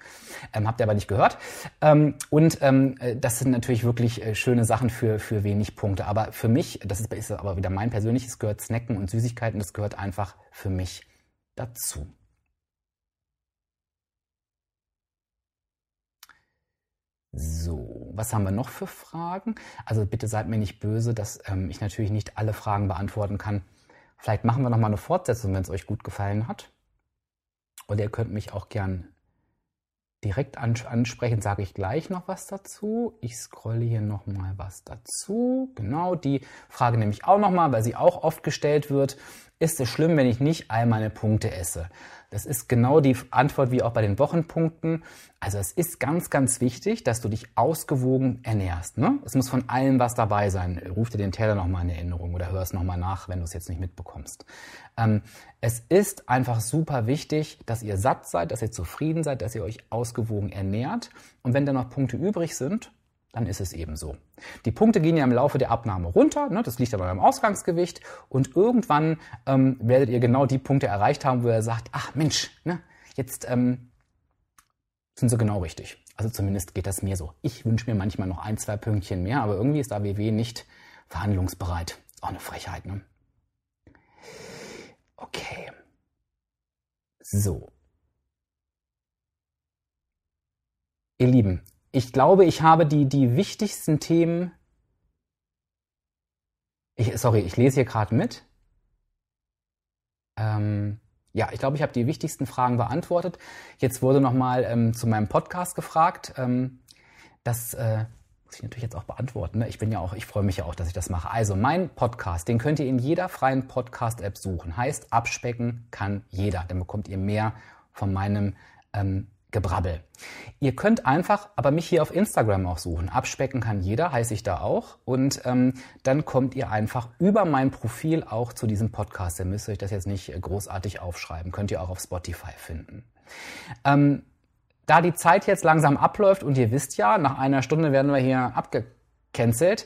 ähm, habt ihr aber nicht gehört. Ähm, und ähm, äh, das sind natürlich wirklich äh, schöne Sachen für, für wenig Punkte. Aber für mich, das ist, ist aber wieder mein persönliches, gehört Snacken und Süßigkeiten, das gehört einfach für mich dazu. So, was haben wir noch für Fragen? Also bitte seid mir nicht böse, dass ähm, ich natürlich nicht alle Fragen beantworten kann. Vielleicht machen wir noch mal eine Fortsetzung, wenn es euch gut gefallen hat. Und ihr könnt mich auch gern direkt ansprechen, sage ich gleich noch was dazu. Ich scrolle hier noch mal was dazu. Genau, die Frage nehme ich auch noch mal, weil sie auch oft gestellt wird. Ist es schlimm, wenn ich nicht all meine Punkte esse? Das ist genau die Antwort wie auch bei den Wochenpunkten. Also es ist ganz, ganz wichtig, dass du dich ausgewogen ernährst. Ne? Es muss von allem was dabei sein. Ruf dir den Teller nochmal in Erinnerung oder hör es nochmal nach, wenn du es jetzt nicht mitbekommst. Ähm, es ist einfach super wichtig, dass ihr satt seid, dass ihr zufrieden seid, dass ihr euch ausgewogen ernährt. Und wenn da noch Punkte übrig sind, dann ist es eben so. Die Punkte gehen ja im Laufe der Abnahme runter, ne, das liegt aber beim Ausgangsgewicht und irgendwann ähm, werdet ihr genau die Punkte erreicht haben, wo ihr sagt, ach Mensch, ne, jetzt ähm, sind sie genau richtig. Also zumindest geht das mir so. Ich wünsche mir manchmal noch ein, zwei Pünktchen mehr, aber irgendwie ist AWW nicht verhandlungsbereit. Ist auch eine Frechheit, ne? Okay. So. Ihr Lieben, ich glaube, ich habe die, die wichtigsten Themen. Ich, sorry, ich lese hier gerade mit. Ähm, ja, ich glaube, ich habe die wichtigsten Fragen beantwortet. Jetzt wurde nochmal ähm, zu meinem Podcast gefragt. Ähm, das äh, muss ich natürlich jetzt auch beantworten. Ne? Ich bin ja auch, ich freue mich ja auch, dass ich das mache. Also mein Podcast, den könnt ihr in jeder freien Podcast-App suchen. Heißt, abspecken kann jeder. Dann bekommt ihr mehr von meinem ähm, Gebrabbel. Ihr könnt einfach aber mich hier auf Instagram auch suchen. Abspecken kann jeder, heiße ich da auch. Und ähm, dann kommt ihr einfach über mein Profil auch zu diesem Podcast. Ihr müsst euch das jetzt nicht äh, großartig aufschreiben. Könnt ihr auch auf Spotify finden. Ähm, da die Zeit jetzt langsam abläuft und ihr wisst ja, nach einer Stunde werden wir hier abgecancelt,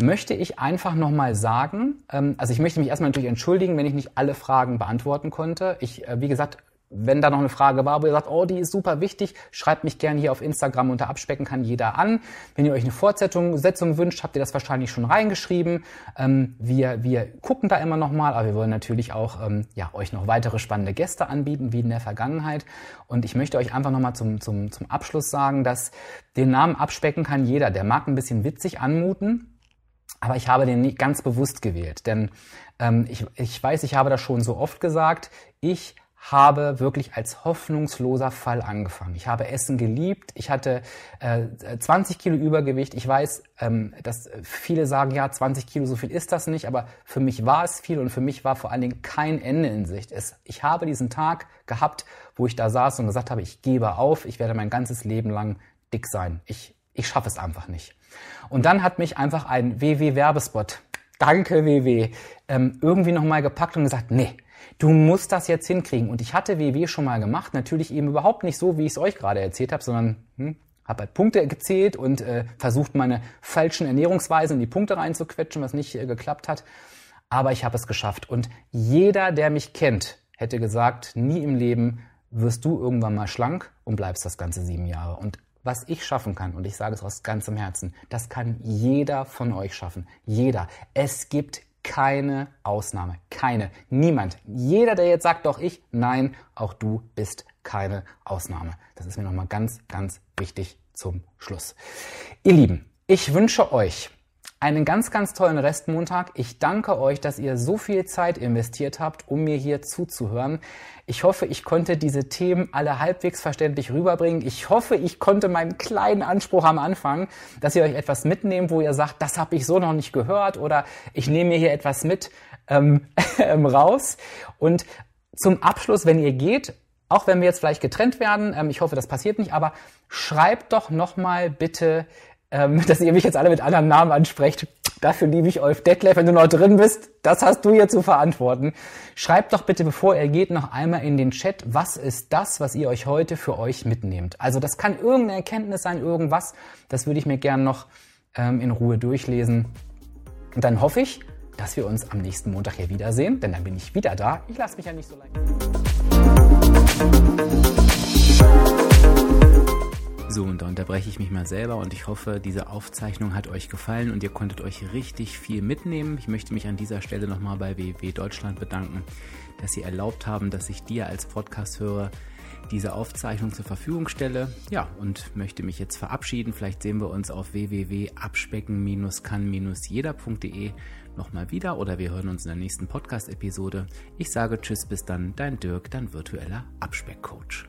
möchte ich einfach nochmal sagen, ähm, also ich möchte mich erstmal natürlich entschuldigen, wenn ich nicht alle Fragen beantworten konnte. Ich, äh, wie gesagt, wenn da noch eine Frage war, wo ihr sagt, oh, die ist super wichtig, schreibt mich gerne hier auf Instagram unter Abspecken kann jeder an. Wenn ihr euch eine Fortsetzung Setzung wünscht, habt ihr das wahrscheinlich schon reingeschrieben. Ähm, wir, wir gucken da immer noch mal, aber wir wollen natürlich auch ähm, ja, euch noch weitere spannende Gäste anbieten, wie in der Vergangenheit. Und ich möchte euch einfach noch mal zum, zum, zum Abschluss sagen, dass den Namen Abspecken kann jeder. Der mag ein bisschen witzig anmuten, aber ich habe den nicht ganz bewusst gewählt. Denn ähm, ich, ich weiß, ich habe das schon so oft gesagt, ich habe wirklich als hoffnungsloser Fall angefangen. Ich habe Essen geliebt. Ich hatte äh, 20 Kilo Übergewicht. Ich weiß, ähm, dass viele sagen, ja, 20 Kilo, so viel ist das nicht. Aber für mich war es viel und für mich war vor allen Dingen kein Ende in Sicht. Es, ich habe diesen Tag gehabt, wo ich da saß und gesagt habe, ich gebe auf. Ich werde mein ganzes Leben lang dick sein. Ich, ich schaffe es einfach nicht. Und dann hat mich einfach ein WW-Werbespot, danke WW, ähm, irgendwie nochmal gepackt und gesagt, nee, Du musst das jetzt hinkriegen. Und ich hatte WW schon mal gemacht, natürlich eben überhaupt nicht so, wie ich es euch gerade erzählt habe, sondern hm, habe halt Punkte gezählt und äh, versucht, meine falschen Ernährungsweisen in die Punkte reinzuquetschen, was nicht äh, geklappt hat. Aber ich habe es geschafft. Und jeder, der mich kennt, hätte gesagt, nie im Leben wirst du irgendwann mal schlank und bleibst das ganze sieben Jahre. Und was ich schaffen kann, und ich sage es aus ganzem Herzen, das kann jeder von euch schaffen. Jeder. Es gibt keine Ausnahme. Keine. Niemand. Jeder, der jetzt sagt, doch ich, nein, auch du bist keine Ausnahme. Das ist mir nochmal ganz, ganz wichtig zum Schluss. Ihr Lieben, ich wünsche euch einen ganz, ganz tollen Restmontag. Ich danke euch, dass ihr so viel Zeit investiert habt, um mir hier zuzuhören. Ich hoffe, ich konnte diese Themen alle halbwegs verständlich rüberbringen. Ich hoffe, ich konnte meinen kleinen Anspruch am Anfang, dass ihr euch etwas mitnehmt, wo ihr sagt, das habe ich so noch nicht gehört oder ich nehme mir hier etwas mit ähm, [LAUGHS] ähm, raus. Und zum Abschluss, wenn ihr geht, auch wenn wir jetzt vielleicht getrennt werden, ähm, ich hoffe, das passiert nicht, aber schreibt doch noch mal bitte ähm, [LAUGHS] dass ihr mich jetzt alle mit anderen Namen ansprecht. Dafür liebe ich euch. Detlef, wenn du noch drin bist, das hast du hier zu verantworten. Schreibt doch bitte, bevor ihr geht, noch einmal in den Chat, was ist das, was ihr euch heute für euch mitnehmt. Also das kann irgendeine Erkenntnis sein, irgendwas. Das würde ich mir gern noch ähm, in Ruhe durchlesen. Und dann hoffe ich, dass wir uns am nächsten Montag hier wiedersehen, denn dann bin ich wieder da. Ich lasse mich ja nicht so leicht. So, und da unterbreche ich mich mal selber und ich hoffe, diese Aufzeichnung hat euch gefallen und ihr konntet euch richtig viel mitnehmen. Ich möchte mich an dieser Stelle nochmal bei WW Deutschland bedanken, dass sie erlaubt haben, dass ich dir als Podcast-Hörer diese Aufzeichnung zur Verfügung stelle. Ja, und möchte mich jetzt verabschieden. Vielleicht sehen wir uns auf www.abspecken-kann-jeder.de nochmal wieder oder wir hören uns in der nächsten Podcast-Episode. Ich sage Tschüss, bis dann, dein Dirk, dein virtueller Abspeckcoach.